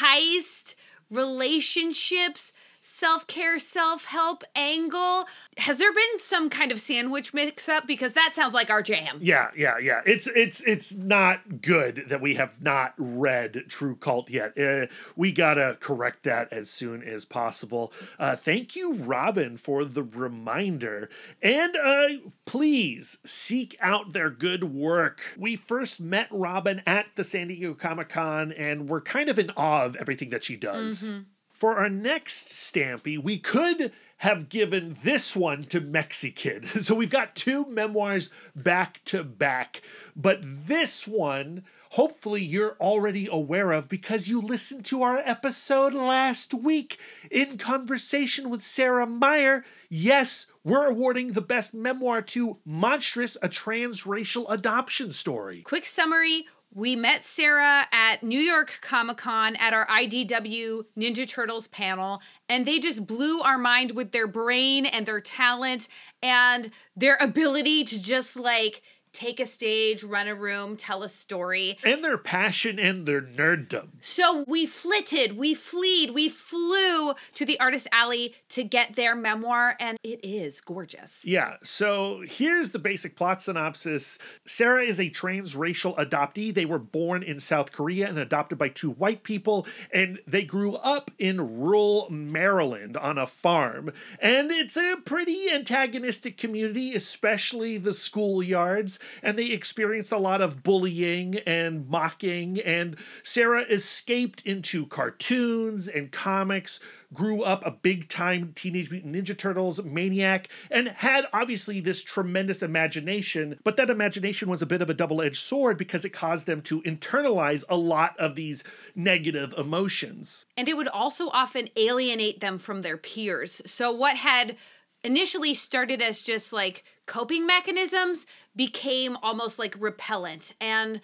S2: heist, relationships, self care, self help angle. Has there been some kind of sandwich mix up? Because that sounds like our jam.
S1: Yeah, yeah, yeah. It's it's it's not good that we have not read True Cult yet. Uh, we gotta correct that as soon as possible. Uh, thank you, Robyn, for the reminder, and uh, please seek out their good work. We first met Robyn at the San Diego Comic Con, and we're kind of in awe of everything that she does.
S2: Mm-hmm.
S1: For our next Stampy, we could have given this one to Mexikid. *laughs* So we've got two memoirs back to back. But this one, hopefully, you're already aware of because you listened to our episode last week in conversation with Sarah Myer. Yes, we're awarding the best memoir to Monstrous, a transracial adoption story.
S2: Quick summary we met Sarah at New York Comic Con at our IDW Ninja Turtles panel, and they just blew our mind with their brain and their talent and their ability to just like take a stage, run a room, tell a story.
S1: And their passion and their nerddom.
S2: So we flitted, we fleed, we flew to the artist alley to get their memoir, and it is gorgeous.
S1: Yeah, so here's the basic plot synopsis Sarah is a transracial adoptee. They were born in South Korea and adopted by two white people, and they grew up in rural Maryland on a farm. And it's a pretty antagonistic community, especially the schoolyards and they experienced a lot of bullying and mocking. And Sarah escaped into cartoons and comics, grew up a big time Teenage Mutant Ninja Turtles maniac, and had obviously this tremendous imagination. But that imagination was a bit of a double edged sword because it caused them to internalize a lot of these negative emotions.
S2: And it would also often alienate them from their peers. So, what had initially started as just like coping mechanisms became almost like repellent. And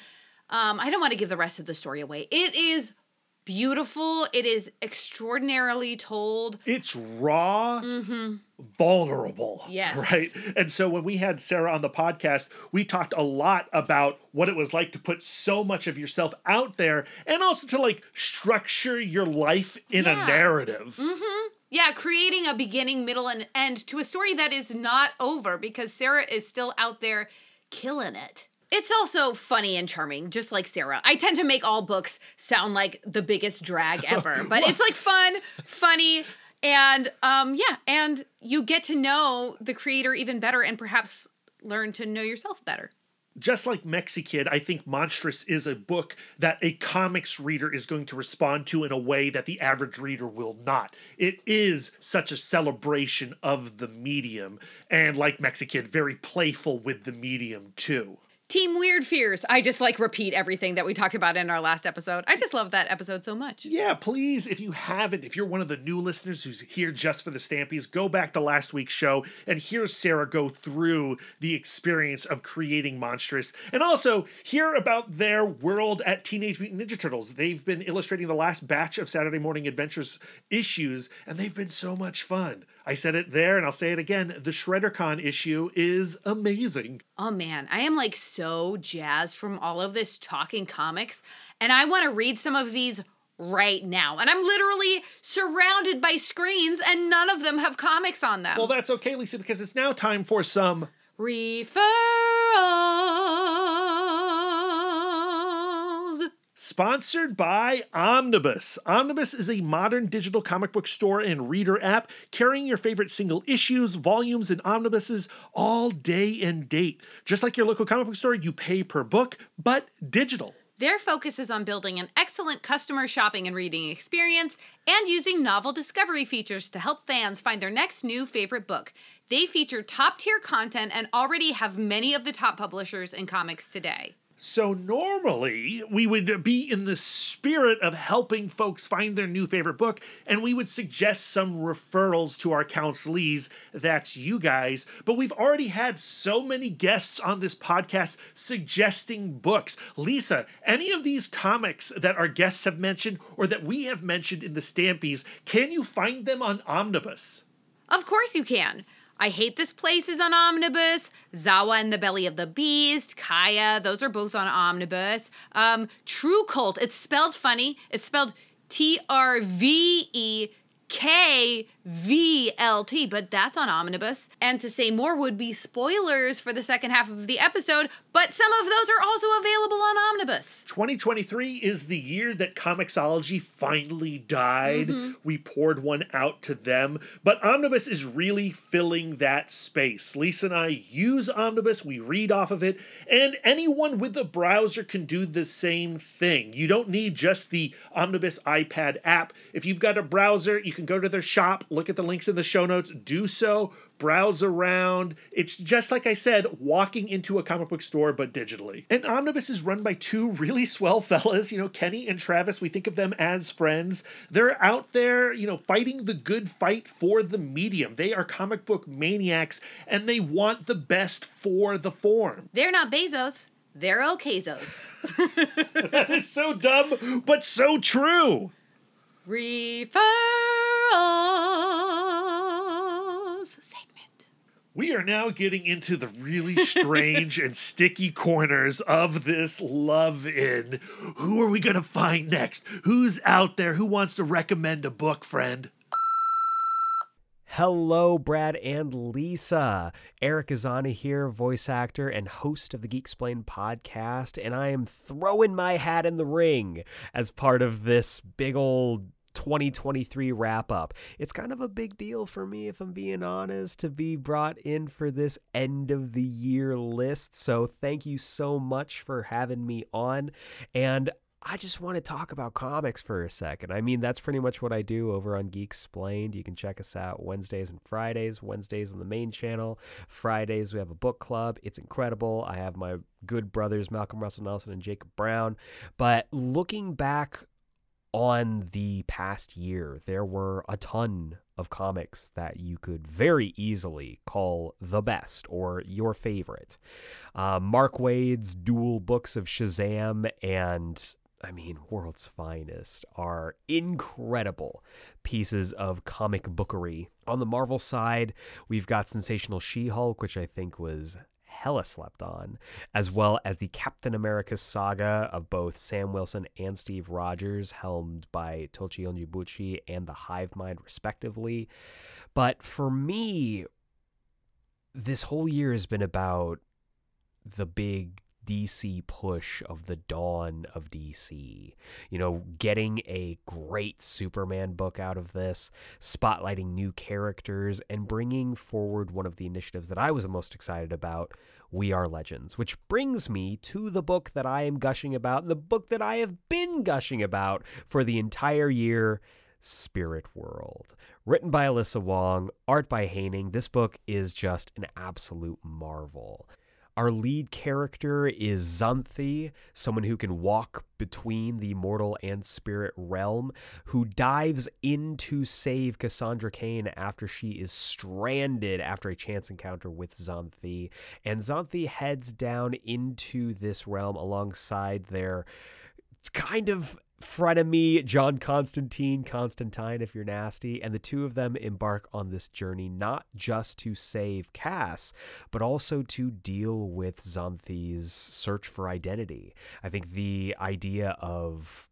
S2: um, I don't want to give the rest of the story away. It is beautiful. It is extraordinarily told.
S1: It's raw,
S2: mm-hmm.
S1: vulnerable.
S2: Yes.
S1: Right. And so when we had Sarah on the podcast, we talked a lot about what it was like to put so much of yourself out there and also to like structure your life in
S2: Yeah.
S1: a narrative.
S2: Mm-hmm. Yeah, creating a beginning, middle, and end to a story that is not over because Sarah is still out there killing it. It's also funny and charming, just like Sarah. I tend to make all books sound like the biggest drag *laughs* ever, but it's like fun, funny, and um, yeah, and you get to know the creator even better and perhaps learn to know yourself better.
S1: Just like Mexikid, I think Monstrous is a book that a comics reader is going to respond to in a way that the average reader will not. It is such a celebration of the medium, and like Mexikid, very playful with the medium too.
S2: Team Weird Fears. I just like repeat everything that we talked about in our last episode. I just love that episode so much.
S1: Yeah, please, if you haven't, if you're one of the new listeners who's here just for the Stampies, go back to last week's show and hear Sarah go through the experience of creating Monstrous. And also hear about their world at Teenage Mutant Ninja Turtles. They've been illustrating the last batch of Saturday Morning Adventures issues, and they've been so much fun. I said it there and I'll say it again. The ShredderCon issue is amazing.
S2: Oh man, I am like so jazzed from all of this talking comics, and I want to read some of these right now. And I'm literally surrounded by screens, and none of them have comics on them.
S1: Well, that's okay, Lisa, because it's now time for some
S2: referrals.
S1: Sponsored by Omnibus. Omnibus is a modern digital comic book store and reader app carrying your favorite single issues, volumes, and omnibuses all day and date. Just like your local comic book store, you pay per book, but digital.
S2: Their focus is on building an excellent customer shopping and reading experience and using novel discovery features to help fans find their next new favorite book. They feature top tier content and already have many of the top publishers in comics today.
S1: So normally we would be in the spirit of helping folks find their new favorite book, and we would suggest some referrals to our counselees. That's you guys. But we've already had so many guests on this podcast suggesting books. Lisa, any of these comics that our guests have mentioned or that we have mentioned in the Stampies, can you find them on Omnibus?
S2: Of course you can. I Hate This Place is on Omnibus. Zawa and the Belly of the Beast, Kaya, those are both on Omnibus. Um, True Cult, it's spelled funny. It's spelled T R V E K V L T, but that's on Omnibus. And to say more would be spoilers for the second half of the episode, but some of those are also available on Omnibus.
S1: 2023 is the year that Comixology finally died. Mm-hmm. We poured one out to them, but Omnibus is really filling that space. Lisa and I use Omnibus, we read off of it, and anyone with a browser can do the same thing. You don't need just the Omnibus iPad app. If you've got a browser, you can go to their shop, look at the links in the show notes, do so, browse around. It's just like I said, walking into a comic book store, but digitally. And Omnibus is run by two really *laughs* swell fellas, you know, Kenny and Travis. We think of them as friends. They're out there, you know, fighting the good fight for the medium. They are comic book maniacs and they want the best for the form.
S2: They're not Bezos, they're Okezos.
S1: It's *laughs* so dumb, but so true.
S2: Referrals
S1: We are now getting into the really strange and sticky corners of this love in. Who are we going to find next? Who's out there? Who wants to recommend a book, friend?
S10: Hello, Brad and Lisa. Aeric Azana here, voice actor and host of the Geek Explained podcast, and I am throwing my hat in the ring as part of this big old 2023 wrap up. It's kind of a big deal for me, if I'm being honest, to be brought in for this end of the year list. So thank you so much for having me on. And I just want to talk about comics for a second. I mean, that's pretty much what I do over on Geek Explained. You can check us out Wednesdays and Fridays. Wednesdays on the main channel. Fridays, we have a book club. It's incredible. I have my good brothers, Malcolm Russell Nelson and Jacob Brown. But looking back on the past year, there were a ton of comics that you could very easily call the best or your favorite. Uh, Mark Waid's dual books of Shazam and I mean, World's Finest are incredible pieces of comic bookery. On the Marvel side, we've got Sensational She Hulk, which I think was hella slept on, as well as the Captain America saga of both Sam Wilson and Steve Rogers, helmed by Tochi Onyebuchi and the Hive Mind, respectively. But for me, this whole year has been about the big DC push of the dawn of DC. You know, getting a great Superman book out of this, spotlighting new characters, and bringing forward one of the initiatives that I was most excited about. We Are Legends, which brings me to the book that I am gushing about, the book that I have been gushing about for the entire year Spirit World. Written by Alyssa Wong, art by Haining, this book is just an absolute marvel. Our lead character is Xanthe, someone who can walk between the mortal and spirit realm, who dives in to save Cassandra Cain after she is stranded after a chance encounter with Xanthe. And Xanthe heads down into this realm alongside their kind of frenemy John Constantine, Constantine, if you're nasty, and the two of them embark on this journey not just to save Cass, but also to deal with Xanthe's search for identity. I think the idea of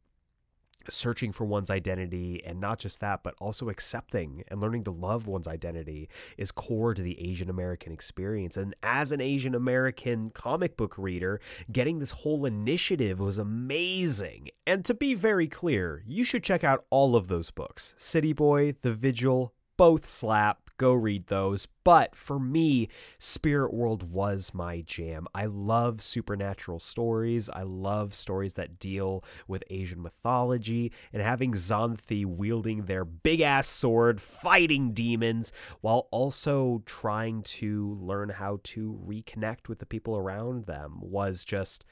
S10: searching for one's identity and not just that but also accepting and learning to love one's identity is core to the Asian American experience. And as an Asian American comic book reader getting this whole initiative was amazing. And to be very clear you should check out all of those books. City Boy The Vigil both slap go read those. But for me, Spirit World was my jam. I love supernatural stories. I love stories that deal with Asian mythology and having Xanthe wielding their big ass sword, fighting demons, while also trying to learn how to reconnect with the people around them was just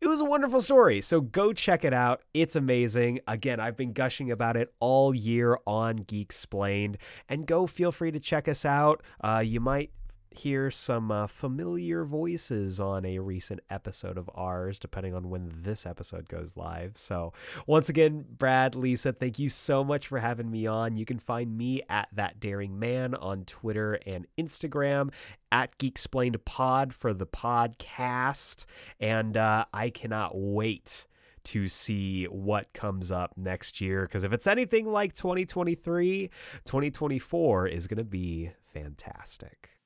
S10: it was a wonderful story. So go check it out. It's amazing. Again, I've been gushing about it all year on Geek Explained. And go feel free to check us out. Uh, you might hear some uh, familiar voices on a recent episode of ours, depending on when this episode goes live. So, once again, Brad, Lisa, thank you so much for having me on. You can find me at That Daring Man on Twitter and Instagram, at Geeksplained Pod for the podcast. And uh, I cannot wait to see what comes up next year. Because if it's anything like 2023, 2024 is going to be fantastic.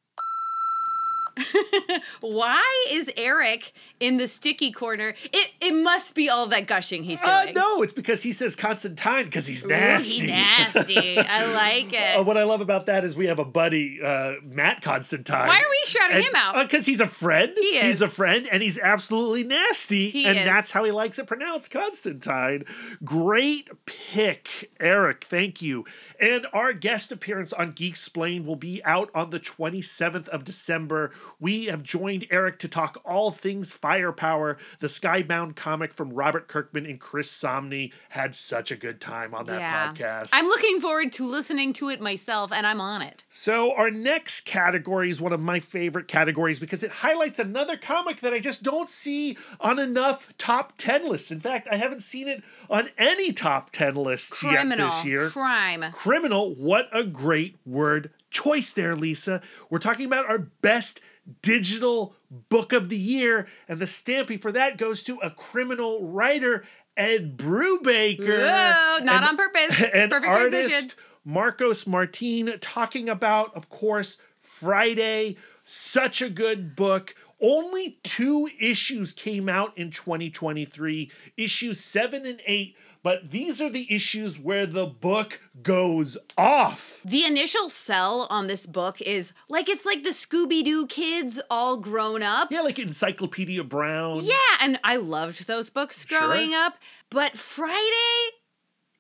S10: *laughs*
S2: Why is Aeric in the sticky corner? It it must be all that gushing he's doing.
S1: Uh, no, it's because he says Constantine because he's
S2: Ooh,
S1: nasty.
S2: he *laughs* nasty. I like it.
S1: Uh, what I love about that is we have a buddy, uh, Matt Constantine.
S2: Why are we shouting him out?
S1: Because he's a friend.
S2: He is.
S1: He's a friend, and he's absolutely nasty.
S2: He
S1: and
S2: is.
S1: that's how he likes it pronounced, Constantine. Great pick, Aeric. Thank you. And our guest appearance on Geek Explained will be out on the 27th of December. We have joined Aeric to talk all things Firepower, the Skybound comic from Robert Kirkman and Chris Samnee. Had such a good time on that
S2: yeah.
S1: podcast.
S2: I'm looking forward to listening to it myself, and I'm on it.
S1: So, our next category is one of my favorite categories because it highlights another comic that I just don't see on enough top 10 lists. In fact, I haven't seen it on any top 10 lists
S2: Criminal
S1: yet this year.
S2: crime.
S1: Criminal, what a great word choice there, Lisa. We're talking about our best digital book of the year, and the stamping for that goes to a criminal writer, Ed Brubaker.
S2: Whoa, not
S1: and-
S2: on purpose. *laughs*
S1: And
S2: Perfect
S1: artist
S2: transition.
S1: Marcos Martin talking about, of course, Friday. Such a good book. Only two issues came out in 2023, issues seven and eight, but these are the issues where the book goes off.
S2: The initial sell on this book is like it's like the Scooby Doo kids all grown up.
S1: Yeah, like Encyclopedia Brown.
S2: Yeah, and I loved those books growing
S1: Sure.
S2: up. But Friday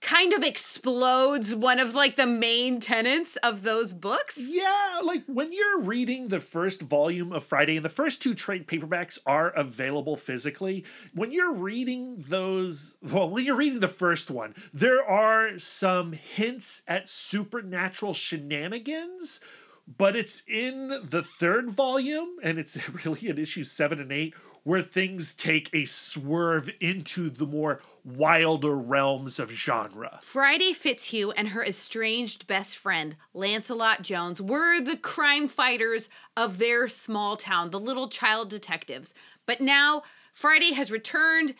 S2: kind of explodes one of like the main tenets of those books.
S1: Yeah, like when you're reading the first volume of Friday, and the first two trade paperbacks are available physically. When you're reading those, well, when you're reading the first one, there are some hints at supernatural shenanigans. But it's in the third volume, and it's *laughs* really in issues seven and eight, where things take a swerve into the more wilder realms of genre.
S2: Friday Fitzhugh and her estranged best friend, Lancelot Jones, were the crime fighters of their small town, the little child detectives. But now Friday has returned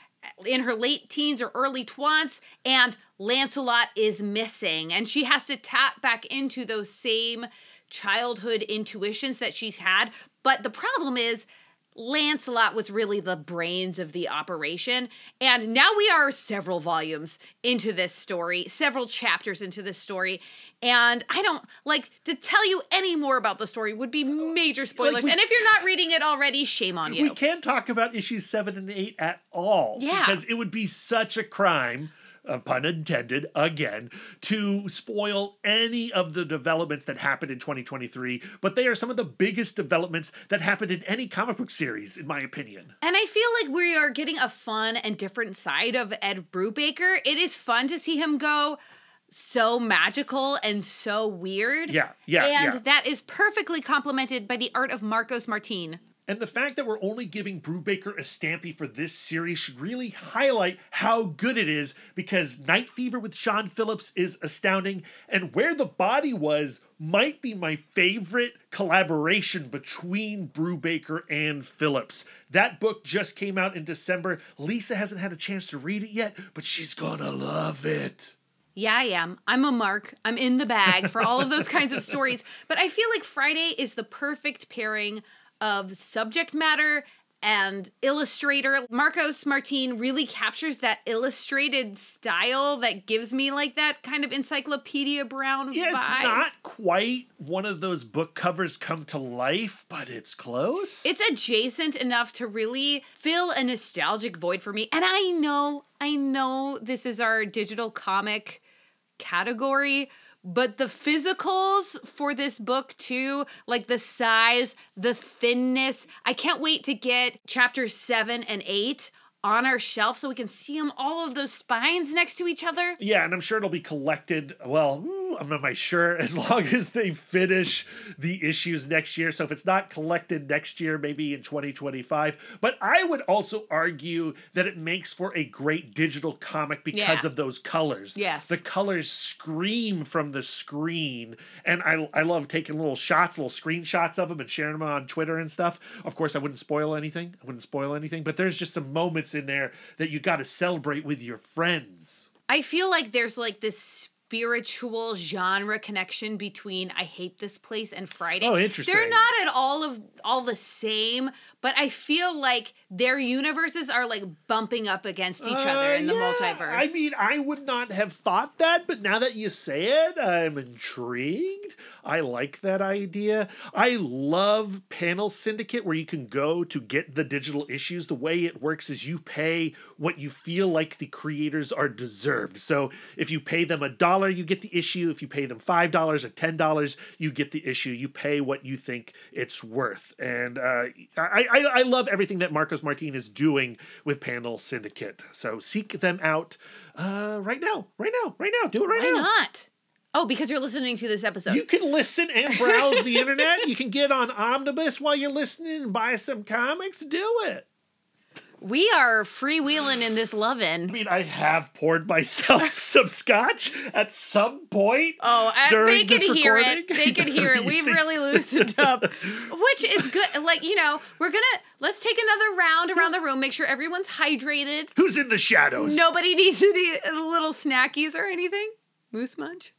S2: in her late teens or early twants, and Lancelot is missing. And she has to tap back into those same childhood intuitions that she's had. But the problem is, Lancelot was really the brains of the operation. And now we are several volumes into this story, several chapters into this story. And I don't like to tell you any more about the story would be major spoilers.
S1: we-
S2: and if you're not reading it already, shame on you.
S1: We can't talk about issues seven and eight at all.
S2: Yeah.
S1: Because it would be such a crime, uh, pun intended, again, to spoil any of the developments that happened in 2023. But they are some of the biggest developments that happened in any comic book series, in my opinion.
S2: And I feel like we are getting a fun and different side of Ed Brubaker. It is fun to see him go so magical and so weird.
S1: Yeah, yeah,
S2: And
S1: yeah.
S2: that is perfectly complemented by the art of Marcos Martin.
S1: And the fact that we're only giving Brubaker a Stampy for this series should really highlight how good it is because Night Fever with Sean Phillips is astounding, and Where the Body Was might be my favorite collaboration between Brubaker and Phillips. That book just came out in December. Lisa hasn't had a chance to read it yet, but she's gonna love it.
S2: Yeah, I am. I'm a mark. I'm in the bag for all of those kinds of stories. But I feel like Friday is the perfect pairing of subject matter and illustrator. Marcos Martin really captures that illustrated style that gives me like that kind of Encyclopedia Brown
S1: Yeah, it's
S2: vibes.
S1: not quite one of those book covers come to life, but it's close.
S2: It's adjacent enough to really fill a nostalgic void for me. And I know, I know this is our digital comic category, but the physicals for this book too, like the size, the thinness, I can't wait to get chapters 7 and 8 on our shelf so we can see them all of those spines next to each other.
S1: Yeah, and I'm sure it'll be collected. Well, mm, I'm not my sure *laughs* as long as they finish the issues next year. So if it's not collected next year, maybe in 2025. But I would also argue that it makes for a great digital comic because
S2: Yeah.
S1: of those colors.
S2: Yes.
S1: the colors scream from the screen, and I I love taking little shots, little screenshots of them, and sharing them on Twitter and stuff. Of course, I wouldn't spoil anything. I wouldn't spoil anything, but there's just some moments in there that you got to celebrate with your friends.
S2: I feel like there's like this spiritual genre connection between I hate this place and Friday.
S1: Oh, interesting.
S2: They're not at all of all the same, but I feel like their universes are like bumping up against each other
S1: Uh,
S2: in the multiverse.
S1: I mean, I would not have thought that, but now that you say it, I'm intrigued. I like that idea. I love Panel Syndicate, where you can go to get the digital issues. The way it works is you pay what you feel like the creators are deserved. So if you pay them a dollar, you get the issue. If you pay them five dollars or ten dollars, you get the issue. You pay what you think it's worth. And uh, I, I I love everything that Marcos Martin is doing with Panel Syndicate. So seek them out uh, right now, right now, right now. Do it right
S2: Why
S1: now.
S2: Why not? Oh, because you're listening to this episode.
S1: You can listen and browse the internet. You can get on Omnibus while you're listening and buy some comics. Do it.
S2: We are freewheeling in this lovin'.
S1: I mean, I have poured myself *laughs* some scotch at some point.
S2: Oh, uh,
S1: during
S2: they could
S1: this
S2: hear
S1: recording.
S2: it. They could hear it. We've really loosened *laughs* up, which is good. Like you know, we're gonna let's take another round around the room. Make sure everyone's hydrated.
S1: Who's in the shadows?
S2: Nobody needs any little snackies or anything. Moose munch.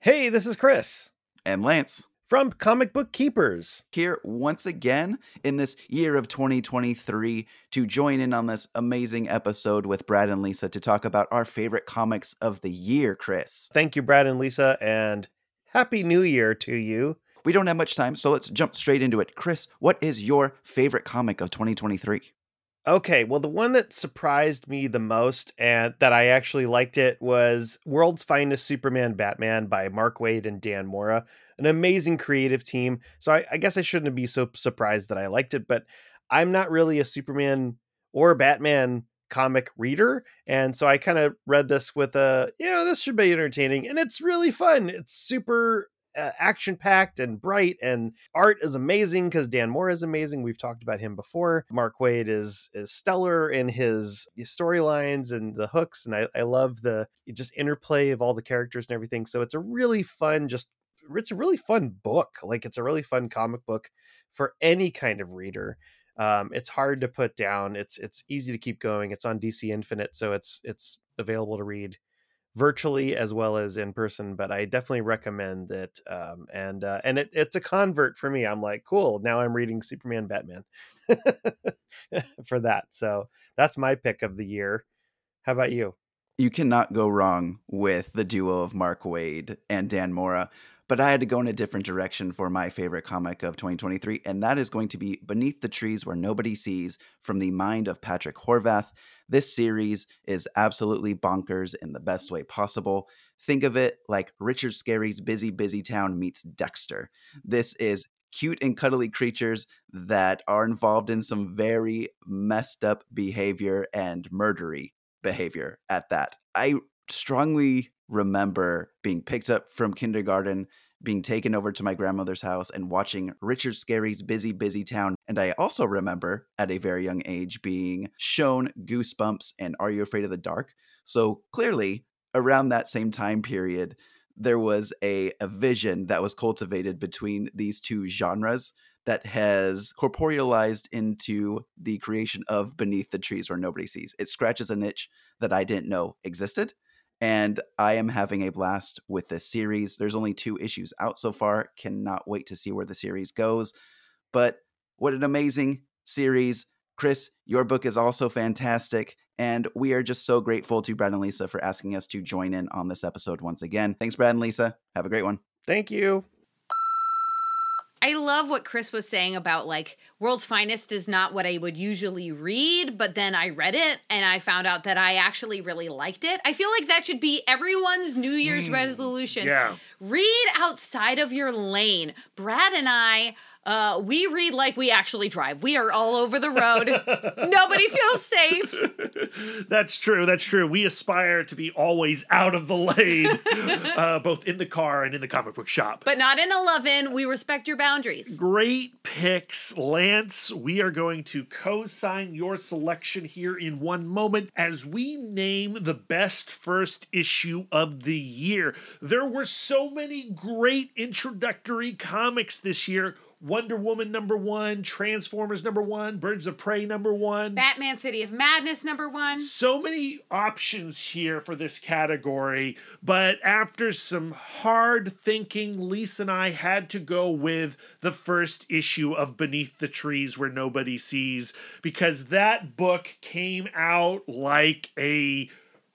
S11: Hey, this is Chris
S12: And Lance,
S11: from Comic Book Keepers.
S12: here once again in this year of 2023 to join in on this amazing episode with Brad and Lisa to talk about our favorite comics of the year, Chris.
S11: Thank you, Brad and Lisa, and Happy New Year to you.
S12: We don't have much time, so let's jump straight into it. Chris, what is your favorite comic of 2023?
S11: Okay, well, the one that surprised me the most and that I actually liked it was World's Finest Superman Batman by Mark Waid and Dan Mora. An amazing creative team. So I, I guess I shouldn't be so surprised that I liked it, but I'm not really a Superman or Batman comic reader. And so I kind of read this with a, you know, this should be entertaining. And it's really fun. It's super uh, action packed and bright and art is amazing because Dan Mora is amazing. We've talked about him before. Mark Waid is is stellar in his storylines and the hooks, and I, I love the just interplay of all the characters and everything. So it's a really fun, just it's a really fun book. Like it's a really fun comic book for any kind of reader. Um, it's hard to put down. It's it's easy to keep going. It's on DC Infinite, so it's it's available to read
S10: virtually as well as in person, but I definitely recommend it. Um, and uh, and it, it's a convert for me. I'm like, cool. Now I'm reading Superman, Batman *laughs* for that. So that's my pick of the year. How about you?
S12: You cannot go wrong with the duo of Mark Waid and Dan Mora. But I had to go in a different direction for my favorite comic of 2023, and that is going to be Beneath the Trees Where Nobody Sees from the mind of Patrick Horvath. This series is absolutely bonkers in the best way possible. Think of it like Richard Scarry's Busy Busy Town meets Dexter. This is cute and cuddly creatures that are involved in some very messed up behavior and murdery behavior at that. I strongly remember being picked up from kindergarten, being taken over to my grandmother's house, and watching Richard Scarry's Busy Busy Town. And I also remember at a very young age being shown Goosebumps and Are You Afraid of the Dark? So clearly, around that same time period, there was a, a vision that was cultivated between these two genres that has corporealized into the creation of Beneath the Trees Where Nobody Sees. It scratches a niche that I didn't know existed. And I am having a blast with this series. There's only two issues out so far. Cannot wait to see where the series goes. But what an amazing series. Chris, your book is also fantastic. And we are just so grateful to Brad and Lisa for asking us to join in on this episode once again. Thanks, Brad and Lisa. Have a great one.
S10: Thank you.
S2: I love what Chris was saying about like World's Finest is not what I would usually read, but then I read it and I found out that I actually really liked it. I feel like that should be everyone's New Year's
S1: Mm,
S2: resolution.
S1: yeah.
S2: Read outside of your lane. Brad and I uh, we read like we actually drive. We are all over the road. *laughs* Nobody feels safe. *laughs*
S1: That's true. That's true. We aspire to be always out of the lane, *laughs* uh, both in the car and in the comic book shop.
S2: But not in 11. We respect your boundaries.
S1: Great picks, Lance. We are going to co sign your selection here in one moment as we name the best first issue of the year. There were so many great introductory comics this year. Wonder Woman number one, Transformers number one, Birds of Prey number one.
S2: Batman City of Madness, number one.
S1: So many options here for this category, but after some hard thinking, Lisa and I had to go with the first issue of Beneath the Trees Where Nobody Sees because that book came out like a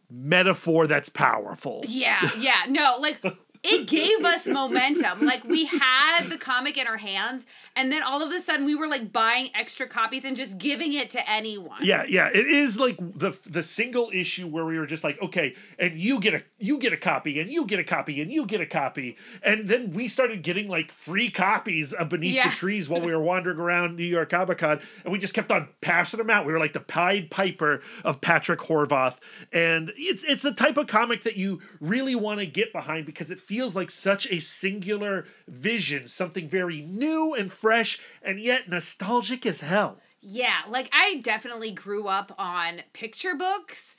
S1: metaphor that's powerful.
S2: Yeah, yeah. No, like *laughs* it gave us momentum. Like we had the comic in our hands, and then all of a sudden we were like buying extra copies and just giving it to anyone.
S1: Yeah, yeah, it is like the the single issue where we were just like, okay, and you get a you get a copy, and you get a copy, and you get a copy, and then we started getting like free copies of Beneath
S2: Yeah.
S1: the Trees while we were wandering around New York Comic Con, and we just kept on passing them out. We were like the Pied Piper of Patrick Horvath, and it's it's the type of comic that you really want to get behind because it feels like such a singular vision, something very new and fresh, and yet nostalgic as hell.
S2: Yeah, like I definitely grew up on picture books.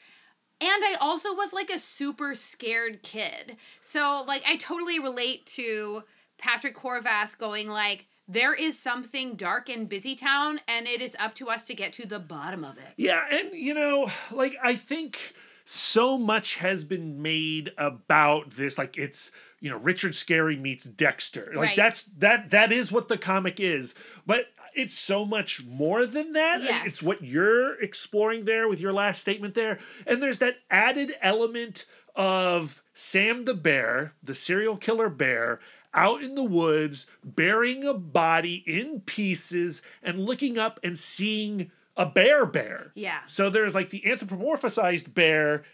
S2: And I also was like a super scared kid. So like I totally relate to Patrick Horvath going like there is something dark in Busy Town and it is up to us to get to the bottom of it.
S1: Yeah, and you know, like I think so much has been made about this like it's you know Richard Scarry meets Dexter. Like
S2: Right.
S1: that's that that is what the comic is. But it's so much more than that.
S2: Yes.
S1: It's what you're exploring there with your last statement there. And there's that added element of Sam the bear, the serial killer bear, out in the woods, burying a body in pieces and looking up and seeing a bear bear.
S2: Yeah.
S1: So there's like the anthropomorphized bear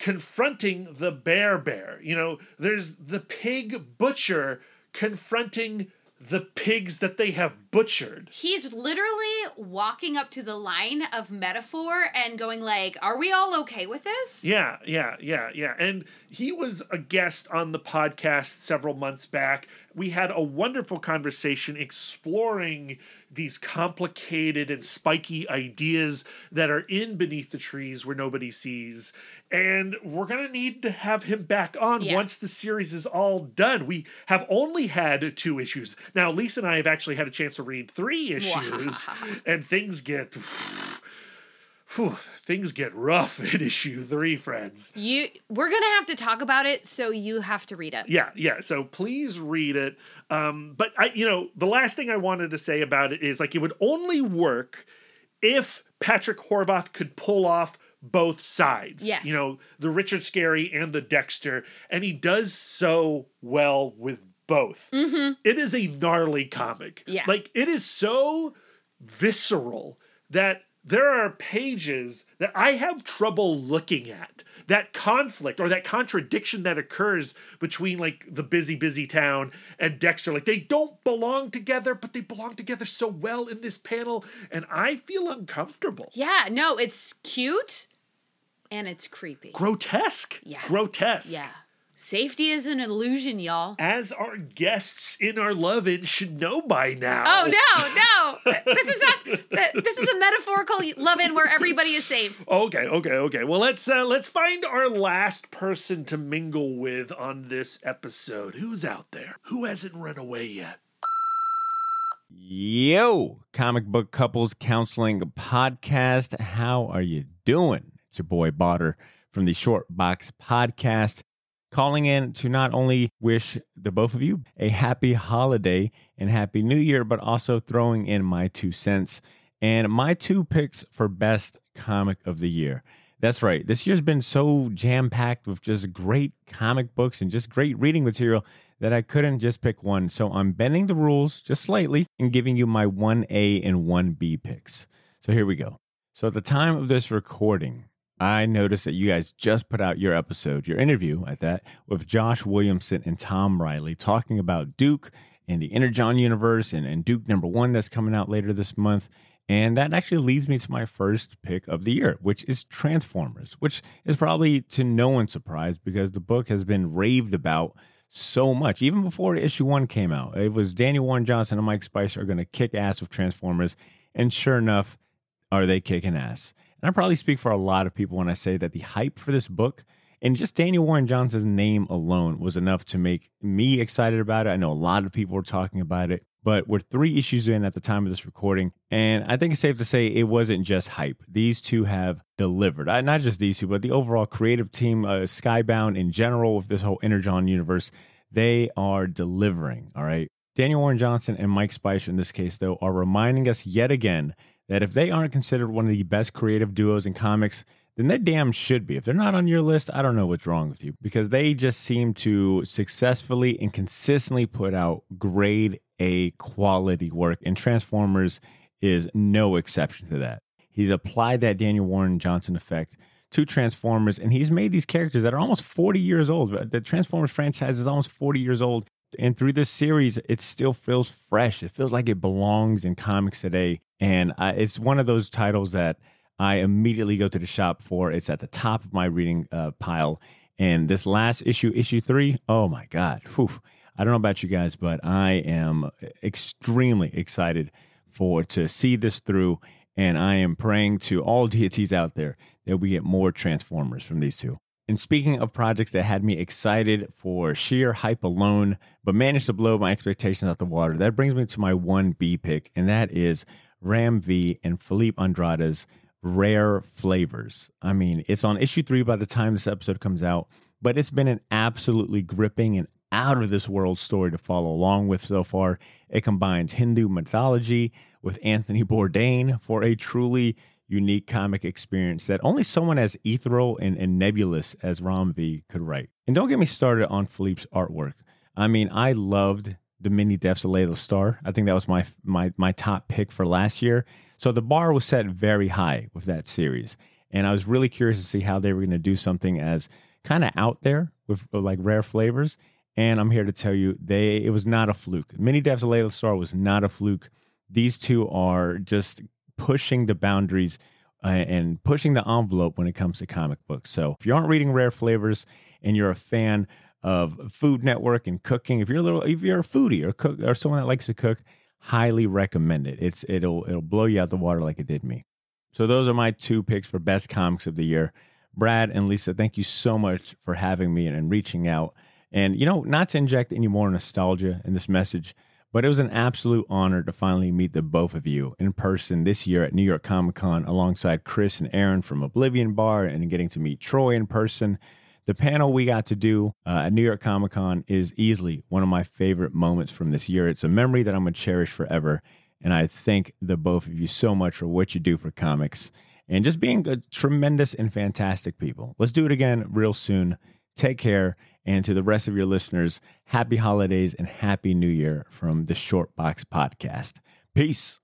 S1: confronting the bear bear. You know, there's the pig butcher confronting the pigs that they have butchered.
S2: He's literally walking up to the line of metaphor and going like, "Are we all okay with this?"
S1: Yeah, yeah, yeah, yeah. And he was a guest on the podcast several months back. We had a wonderful conversation exploring these complicated and spiky ideas that are in Beneath the Trees Where Nobody Sees. And we're going to need to have him back on
S2: Yeah.
S1: once the series is all done. We have only had two issues. Now, Lisa and I have actually had a chance to read three issues, and things get whew, things get rough *laughs* in issue three, friends.
S2: You we're gonna have to talk about it, so you have to read it.
S1: Yeah, yeah. So please read it. Um, but I, you know, the last thing I wanted to say about it is like it would only work if Patrick Horvath could pull off both sides.
S2: Yes.
S1: You know, the Richard Scarry and the Dexter, and he does so well with both.
S2: Mm-hmm.
S1: It is a gnarly comic.
S2: Yeah.
S1: Like it is so visceral that there are pages that I have trouble looking at. That conflict or that contradiction that occurs between like the busy, busy town and Dexter. Like they don't belong together, but they belong together so well in this panel. And I feel uncomfortable.
S2: Yeah, no, it's cute and it's creepy.
S1: Grotesque.
S2: Yeah.
S1: Grotesque.
S2: Yeah. Safety is an illusion, y'all.
S1: As our guests in our love in should know by now.
S2: Oh no, no! This is not. This is a metaphorical love-in where everybody is safe.
S1: Okay, okay, okay. Well, let's uh, let's find our last person to mingle with on this episode. Who's out there? Who hasn't run away yet?
S13: Yo, comic book couples counseling podcast. How are you doing? It's your boy Botter from the Short Box Podcast, calling in to not only wish the both of you a happy holiday and happy new year, but also throwing in my two cents and my two picks for best comic of the year. That's right. This year's been so jam packed with just great comic books and just great reading material that I couldn't just pick one. So I'm bending the rules just slightly and giving you my 1A and 1B picks. So here we go. So at the time of this recording, I noticed that you guys just put out your episode, your interview at that, with Josh Williamson and Tom Reilly talking about Duke and the Energon universe and, and Duke number one that's coming out later this month. And that actually leads me to my first pick of the year, which is Transformers, which is probably to no one's surprise because the book has been raved about so much. Even before issue one came out, it was Daniel Warren Johnson and Mike Spicer are going to kick ass with Transformers. And sure enough, are they kicking ass? And I probably speak for a lot of people when I say that the hype for this book and just Daniel Warren Johnson's name alone was enough to make me excited about it. I know a lot of people were talking about it, but we're three issues in at the time of this recording. And I think it's safe to say it wasn't just hype. These two have delivered. Not just these two, but the overall creative team, uh, Skybound in general, with this whole Energon universe, they are delivering. All right. Daniel Warren Johnson and Mike Spicer, in this case, though, are reminding us yet again that if they aren't considered one of the best creative duos in comics, then they damn should be. If they're not on your list, I don't know what's wrong with you because they just seem to successfully and consistently put out grade A quality work, and Transformers is no exception to that. He's applied that Daniel Warren Johnson effect to Transformers, and he's made these characters that are almost 40 years old. The Transformers franchise is almost 40 years old. And through this series, it still feels fresh. It feels like it belongs in comics today. And I, it's one of those titles that I immediately go to the shop for. It's at the top of my reading uh, pile. And this last issue, issue three, oh my God. Whew. I don't know about you guys, but I am extremely excited for to see this through. And I am praying to all *laughs* deities out there that we get more Transformers from these two. And speaking of projects that had me excited for sheer hype alone, but managed to blow my expectations out the water, that brings me to my 1B pick, and that is Ram V and Filipe Andrade's Rare Flavors. I mean, it's on issue three by the time this episode comes out, but it's been an absolutely gripping and out of this world story to follow along with so far. It combines Hindu mythology with Anthony Bourdain for a truly unique comic experience that only someone as ethereal and, and nebulous as Ram V could write. And don't get me started on Filipe's artwork. I mean, I loved the many deaths of Laila Starr. I think that was my my my top pick for last year. So the bar was set very high with that series, and I was really curious to see how they were going to do something as kind of out there with like rare flavors. And I'm here to tell you, they it was not a fluke. Many deaths of Laila Starr was not a fluke. These two are just pushing the boundaries uh, and pushing the envelope when it comes to comic books. So if you aren't reading Rare Flavors and you're a fan of Food Network and cooking, if you're a little, if you're a foodie or cook or someone that likes to cook, highly recommend it. It's it'll it'll blow you out the water like it did me. So those are my two picks for best comics of the year. Brad and Lisa, thank you so much for having me and reaching out. And you know, not to inject any more nostalgia in this message, But it was an absolute honor to finally meet the both of you in person this year at New York Comic Con alongside Chris and Aaron from Oblivion Bar and getting to meet Troy in person. The panel we got to do uh, at New York Comic Con is easily one of my favorite moments from this year. It's a memory that I'm going to cherish forever. And I thank the both of you so much for what you do for comics and just being a tremendous and fantastic people. Let's do it again real soon. Take care. And to the rest of your listeners, happy holidays and happy new year from the Short Box Podcast. Peace.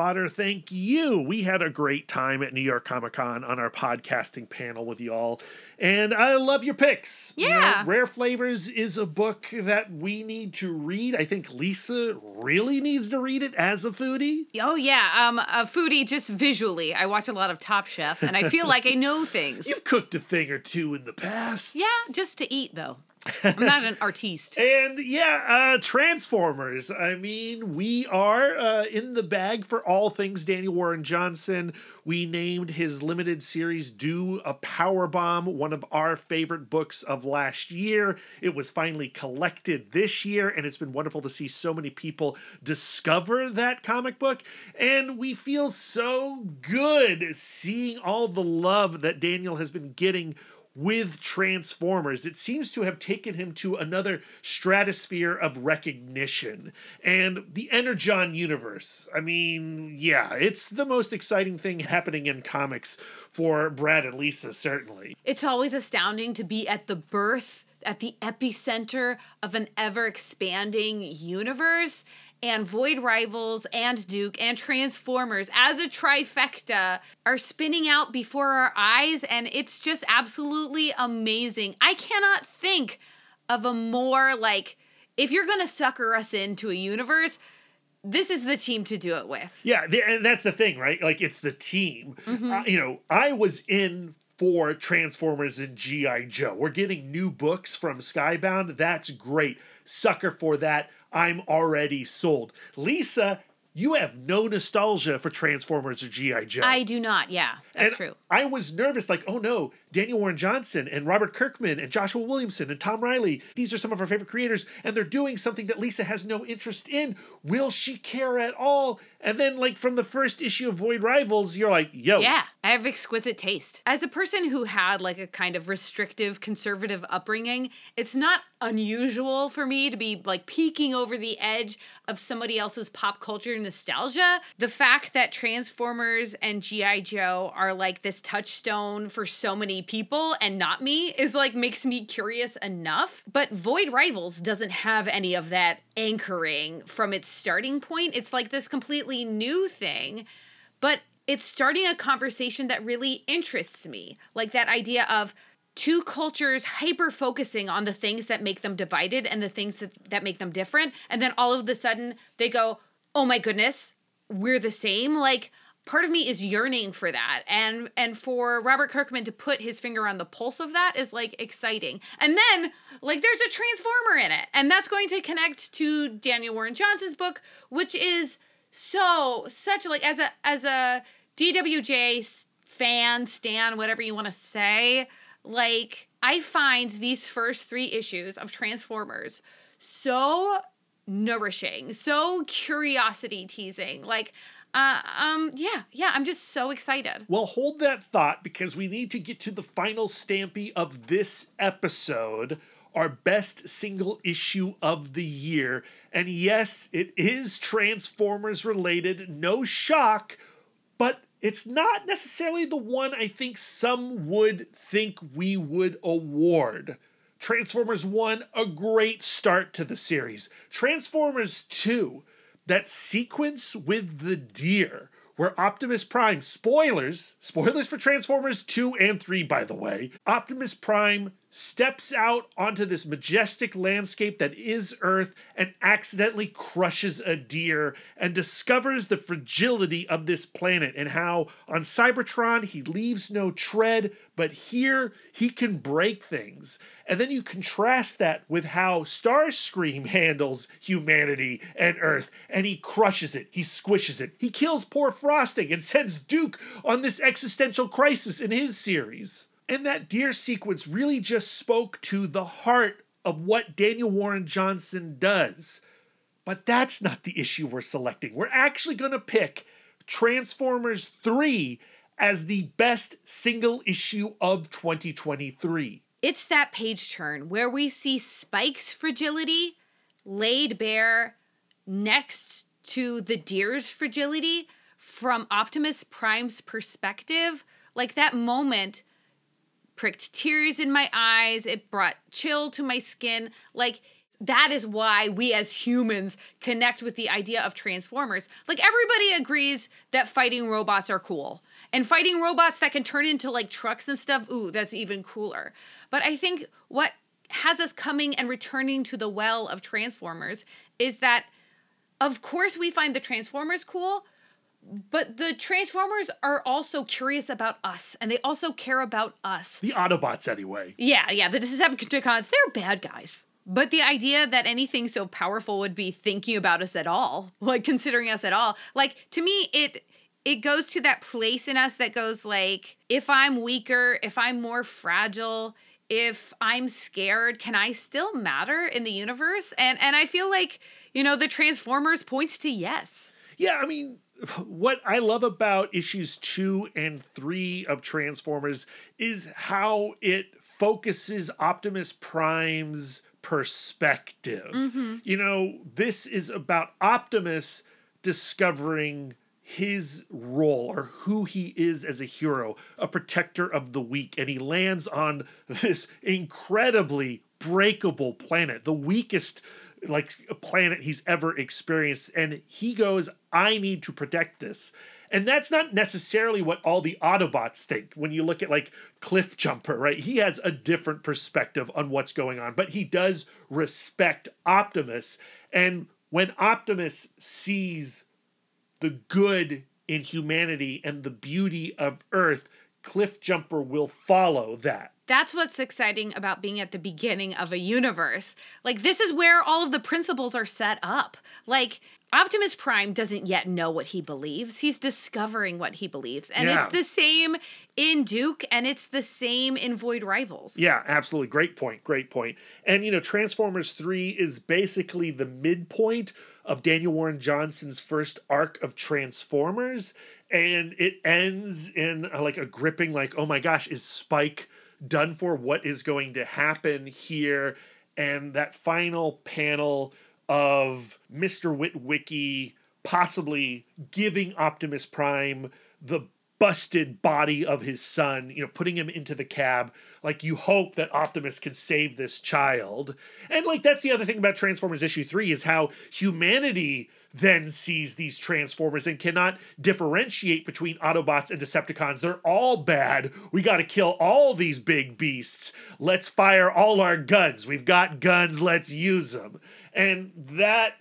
S1: Botter, thank you. We had a great time at New York Comic Con on our podcasting panel with y'all. And I love your picks. You know,
S2: Yeah.
S1: Rare Flavors is a book that we need to read. I think Lisa really needs to read it as a foodie.
S2: Oh yeah, um, a foodie just visually. I watch a lot of Top Chef, and I feel like I know *laughs* things.
S1: You've cooked a thing or two in the past.
S2: Yeah, just to eat though. I'm not an artiste. *laughs*
S1: And yeah, uh, Transformers. I mean, we are uh, in the bag for all things Daniel Warren Johnson. We named his limited series Do a Power Bomb one of our favorite books of last year. It was finally collected this year, and it's been wonderful to see so many people discover that comic book. And we feel so good seeing all the love that Daniel has been getting with Transformers. It seems to have taken him to another stratosphere of recognition. And the Energon universe, I mean, yeah, it's the most exciting thing happening in comics for Brad and Lisa, certainly.
S2: It's always astounding to be at the birth, at the epicenter of an ever expanding universe. And Void Rivals and Duke and Transformers as a trifecta are spinning out before our eyes, and it's just absolutely amazing. I cannot think of a more like, if you're gonna sucker us into a universe, this is the team to do it with.
S1: Yeah, and that's the thing, right? Like, it's the team. Uh, you know, I was in for Transformers and G.I. Joe. We're getting new books from Skybound. That's great. Sucker for that. I'm already sold. Lisa, you have no nostalgia for Transformers or G.I. Joe.
S2: I do not. Yeah, that's
S1: And
S2: true.
S1: I was nervous, like, oh no, Daniel Warren Johnson and Robert Kirkman and Joshua Williamson and Tom Reilly, these are some of our favorite creators, and they're doing something that Lisa has no interest in. Will she care at all? And then, like, from the first issue of Void Rivals, you're like, yo.
S2: Yeah, I have exquisite taste. As a person who had like a kind of restrictive conservative upbringing, it's not unusual for me to be like peeking over the edge of somebody else's pop culture nostalgia. The fact that Transformers and G.I. Joe are like this touchstone for so many people and not me is like makes me curious enough. But Void Rivals doesn't have any of that anchoring from its starting point. It's like this completely new thing. But it's starting a conversation that really interests me. Like that idea of two cultures hyper focusing on the things that make them divided and the things that, that make them different. And then all of a sudden they go, oh my goodness, we're the same. Like, part of me is yearning for that. And and for robert kirkman to put his finger on the pulse of that is like exciting. And then like there's a transformer in it. And that's going to connect to daniel warren johnson's book which is so such like as a as a dwj fan stan whatever you want to say like i find these first three issues of transformers so nourishing so curiosity teasing. Like uh, um yeah yeah i'm just so excited
S1: Well, hold that thought because we need to get to the final stampy of this episode, our best single issue of the year. And yes, it is Transformers related, no shock, but it's not necessarily the one I think some would think we would award. Transformers 1, a great start to the series. Transformers 2, that sequence with the deer where Optimus Prime, spoilers, spoilers for Transformers 2 and 3, by the way, Optimus Prime steps out onto this majestic landscape that is Earth and accidentally crushes a deer and discovers the fragility of this planet and how on Cybertron he leaves no tread, but here he can break things. And then you contrast that with how Starscream handles humanity and Earth, and he crushes it, he squishes it, he kills poor Frosting and sends Duke on this existential crisis in his series. And that deer sequence really just spoke to the heart of what Daniel Warren Johnson does. But that's not the issue we're selecting. We're actually going to pick Transformers 3 as the best single issue of 2023.
S2: It's that page turn where we see Spike's fragility laid bare next to the deer's fragility from Optimus Prime's perspective. Like that moment pricked tears in my eyes, it brought chill to my skin. Like, that is why we as humans connect with the idea of Transformers. Like, everybody agrees that fighting robots are cool. And fighting robots that can turn into like trucks and stuff, ooh, that's even cooler. But I think what has us coming and returning to the well of Transformers is that, of course, we find the Transformers cool, but the Transformers are also curious about us, and they also care about us.
S1: The Autobots, anyway.
S2: Yeah, yeah, the Decepticons, they're bad guys. But the idea that anything so powerful would be thinking about us at all, *laughs* like considering us at all, like to me, it it goes to that place in us that goes like, if I'm weaker, if I'm more fragile, if I'm scared, can I still matter in the universe? And and I feel like, you know, the Transformers points to yes.
S1: Yeah, I mean, what I love about issues two and three of Transformers is how it focuses Optimus Prime's perspective.
S2: Mm-hmm.
S1: You know, this is about Optimus discovering his role or who he is as a hero, a protector of the weak. And he lands on *laughs* this incredibly breakable planet, the weakest like a planet he's ever experienced and he goes i need to protect this. And that's not necessarily what all the autobots think when you look at like cliff jumper right? He has a different perspective on what's going on but he does respect optimus. And when optimus sees the good in humanity and the beauty of earth cliff jumper will follow that
S2: that's what's exciting about being at the beginning of a universe. Like, this is where all of the principles are set up. Like, Optimus Prime doesn't yet know what he believes. He's discovering what he believes. And
S1: Yeah.
S2: it's the same in Duke and it's the same in Void Rivals.
S1: Yeah, absolutely. Great point. Great point. And, you know, Transformers 3 is basically the midpoint of Daniel Warren Johnson's first arc of Transformers. And it ends in uh, like a gripping, like, oh my gosh, is Spike done for? What is going to happen here? And that final panel of Mr. Witwicky possibly giving Optimus Prime the busted body of his son, you know, putting him into the cab. Like, you hope that Optimus can save this child. And, like, that's the other thing about Transformers issue three is how humanity then sees these Transformers and cannot differentiate between Autobots and Decepticons. They're all bad. We got to kill all these big beasts. Let's fire all our guns. We've got guns. Let's use them. And that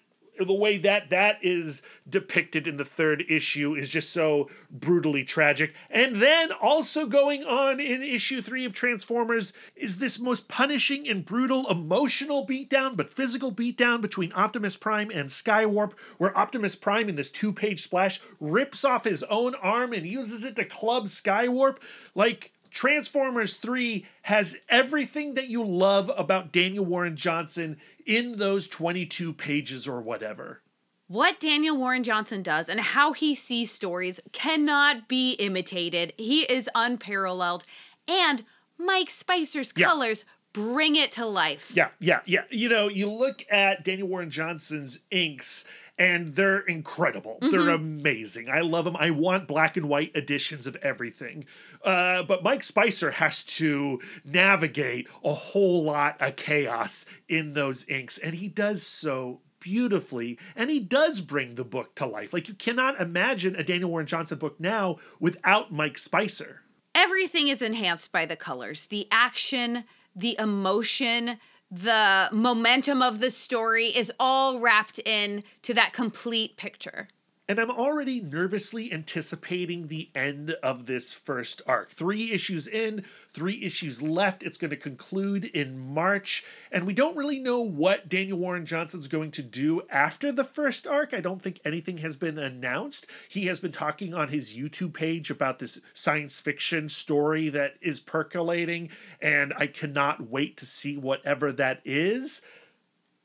S1: the way that that is depicted in the third issue is just so brutally tragic. And then also going on in issue three of Transformers is this most punishing and brutal emotional beatdown, but physical beatdown between Optimus Prime and Skywarp, where Optimus Prime in this two page splash rips off his own arm and uses it to club Skywarp. Like, Transformers 3 has everything that you love about Daniel Warren Johnson in those 22 pages or whatever.
S2: What Daniel Warren Johnson does and how he sees stories cannot be imitated. He is unparalleled. And Mike Spicer's
S1: Yeah.
S2: colors bring it to life.
S1: Yeah, yeah, yeah. You know, you look at Daniel Warren Johnson's inks and they're incredible. They're
S2: Mhm.
S1: amazing. I love them. I want black and white editions of everything. Uh, but Mike Spicer has to navigate a whole lot of chaos in those inks, and he does so beautifully and he does bring the book to life like you cannot imagine a daniel warren johnson book now without mike spicer
S2: Everything is enhanced by the colors, the action, the emotion, the momentum of the story is all wrapped in to that complete picture.
S1: And I'm already nervously anticipating the end of this first arc. Three issues in, three issues left. It's going to conclude in March. And we don't really know what Daniel Warren Johnson's going to do after the first arc. I don't think anything has been announced. He has been talking on his YouTube page about this science fiction story that is percolating. And I cannot wait to see whatever that is.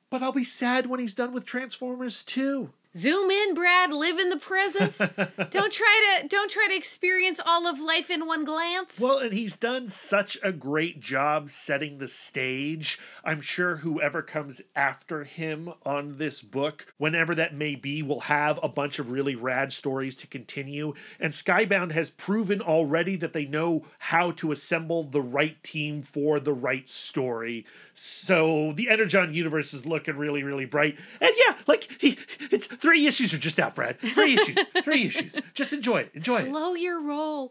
S1: but I'll be sad when he's done with Transformers 2.
S2: Zoom in, Brad. Live in the present. *laughs* don't try to don't try to experience all of life in one glance.
S1: Well, and he's done such a great job setting the stage. I'm sure whoever comes after him on this book, whenever that may be, will have a bunch of really rad stories to continue. And Skybound has proven already that they know how to assemble the right team for the right story. So the Energon universe is looking really, really bright. And yeah, like he, it's three issues are just out, Brad. Three issues. Three issues. Just enjoy it. Enjoy it.
S2: Slow your roll.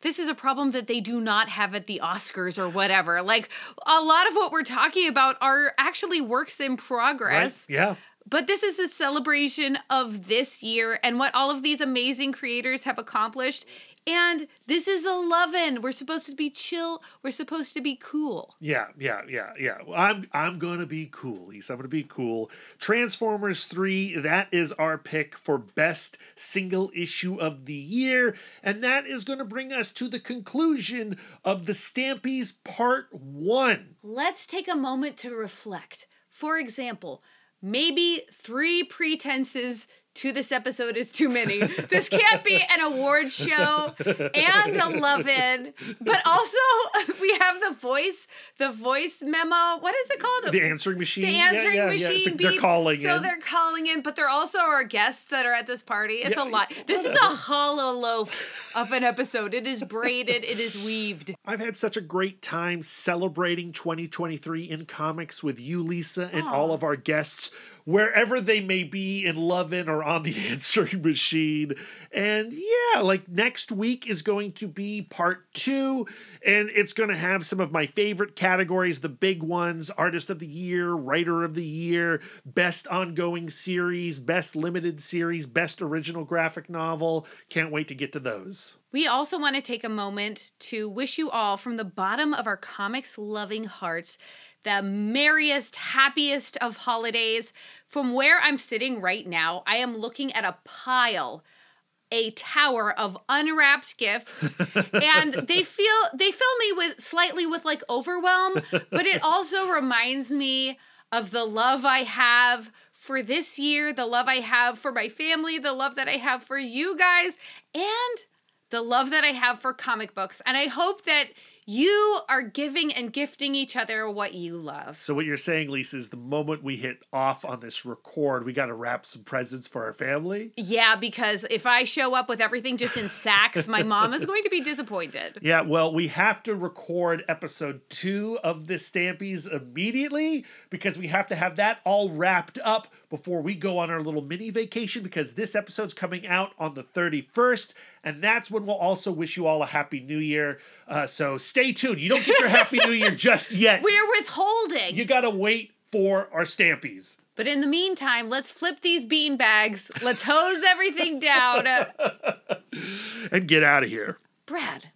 S2: This is a problem that they do not have at the Oscars or whatever. Like a lot of what we're talking about are actually works in progress.
S1: Right? Yeah.
S2: But this is a celebration of this year and what all of these amazing creators have accomplished. And this is 11. We're supposed to be chill. We're supposed to be cool.
S1: Yeah, yeah, yeah, yeah. Well, I'm I'm gonna be cool, Lisa. I'm gonna be cool. Transformers 3, that is our pick for best single issue of the year. And that is gonna bring us to the conclusion of the Stampies Part 1.
S2: Let's take a moment to reflect. For example, maybe three pretenses to this episode is too many. This can't be an award show and 11, but also we have the voice, the voice memo. What is it called?
S1: The answering machine.
S2: The answering
S1: yeah, yeah.
S2: machine.
S1: It's like they're calling
S2: so
S1: in.
S2: they're calling in, but they're also our guests that are at this party. It's
S1: Yeah,
S2: a lot. This is a challah loaf of an episode. It is braided. It is weaved.
S1: I've had such a great time celebrating 2023 in comics with you, Lisa, and all of our guests, wherever they may be in Lovin' or on the *laughs* answering machine. And yeah, like next week is going to be part two, and it's going to have some of my favorite categories the big ones Artist of the Year, Writer of the Year, Best Ongoing Series, Best Limited Series, Best Original Graphic Novel. Can't wait to get to those.
S2: We also want to take a moment to wish you all from the bottom of our comics loving hearts the merriest, happiest of holidays. From where I'm sitting right now, I am looking at a pile a tower of unwrapped gifts *laughs* and they feel they fill me with slightly with like overwhelm but it also reminds me of the love i have for this year the love i have for my family the love that i have for you guys and the love that i have for comic books and i hope that you are giving and gifting each other what you love
S1: So what you're saying, Lisa, is the moment we hit off on this record, we got to wrap some presents for our family.
S2: yeah because if i show up with everything just in sacks my mom is going to be disappointed *laughs*
S1: Yeah, well, we have to record episode two of the Stampies immediately because we have to have that all wrapped up before we go on our little mini vacation because this episode's coming out on the 31st. And that's when we'll also wish you all a happy new year. Uh, so stay tuned. You don't get your happy new year just *laughs* yet.
S2: we're withholding
S1: You got to wait for our Stampies.
S2: But in the meantime, let's flip these bean bags. Let's hose everything down. *laughs*
S1: and get out of here.
S2: Brad,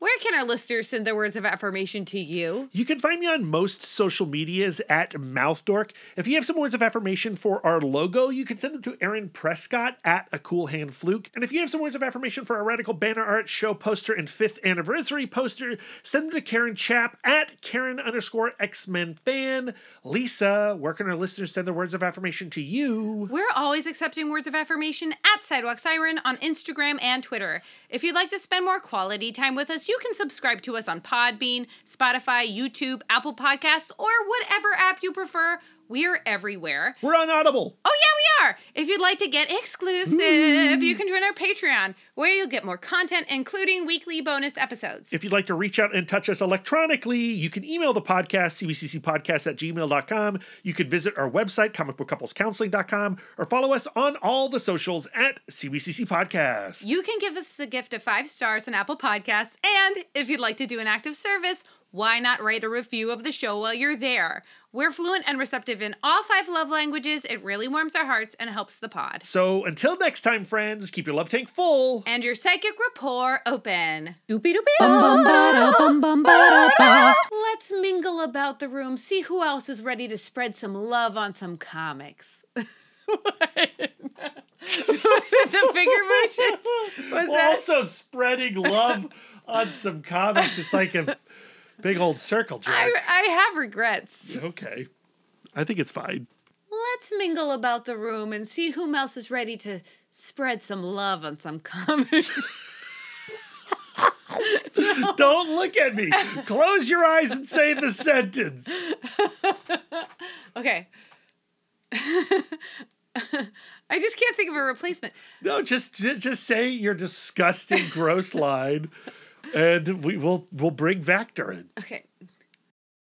S2: where can our listeners send their words of affirmation to you?
S1: You can find me on most social medias at MouthDork. If you have some words of affirmation for our logo, you can send them to Aaron Prescott at A Cool Hand Fluke. And if you have some words of affirmation for our radical banner art show poster and fifth anniversary poster, send them to Karen Chap at Karen underscore X Men fan. Lisa, where can our listeners send their words of affirmation to you?
S2: We're always accepting words of affirmation at Sidewalk Siren on Instagram and Twitter. If you'd like to spend more quality time with us, you can subscribe to us on Podbean, Spotify, YouTube, Apple Podcasts, or whatever app you prefer. We're everywhere.
S1: We're on Audible.
S2: Oh, yeah, we are. If you'd like to get exclusive, you can join our Patreon, where you'll get more content, including weekly bonus episodes.
S1: If you'd like to reach out and touch us electronically, you can email the podcast, cbccpodcast at gmail.com. You can visit our website, comicbookcouplescounseling.com, or follow us on all the socials at CBCC Podcast.
S2: You can give us a gift of five stars on Apple Podcasts, and if you'd like to do an act of service, why not write a review of the show while you're there? We're fluent and receptive in all five love languages. It really warms our hearts and helps the pod.
S1: So until next time, friends, keep your love tank full.
S2: And your psychic rapport open.
S3: Doopy doopy. Bum bum ba da bum bum ba da ba.
S2: Let's mingle about the room, see who else is ready to spread some love on some comics. *laughs* the finger motions? *laughs* Was
S1: We're
S2: that?
S1: also spreading love on some comics. It's like a big old circle jerk.
S2: I, I have regrets.
S1: Okay. I think it's fine.
S2: let's mingle about the room and see whom else is ready to spread some love on some comics. *laughs*
S1: Don't look at me. Close your eyes and say the sentence.
S2: okay. *laughs* I just can't think of a replacement.
S1: No, just just say your disgusting, gross line, and we will we'll bring Vactor in.
S2: Okay.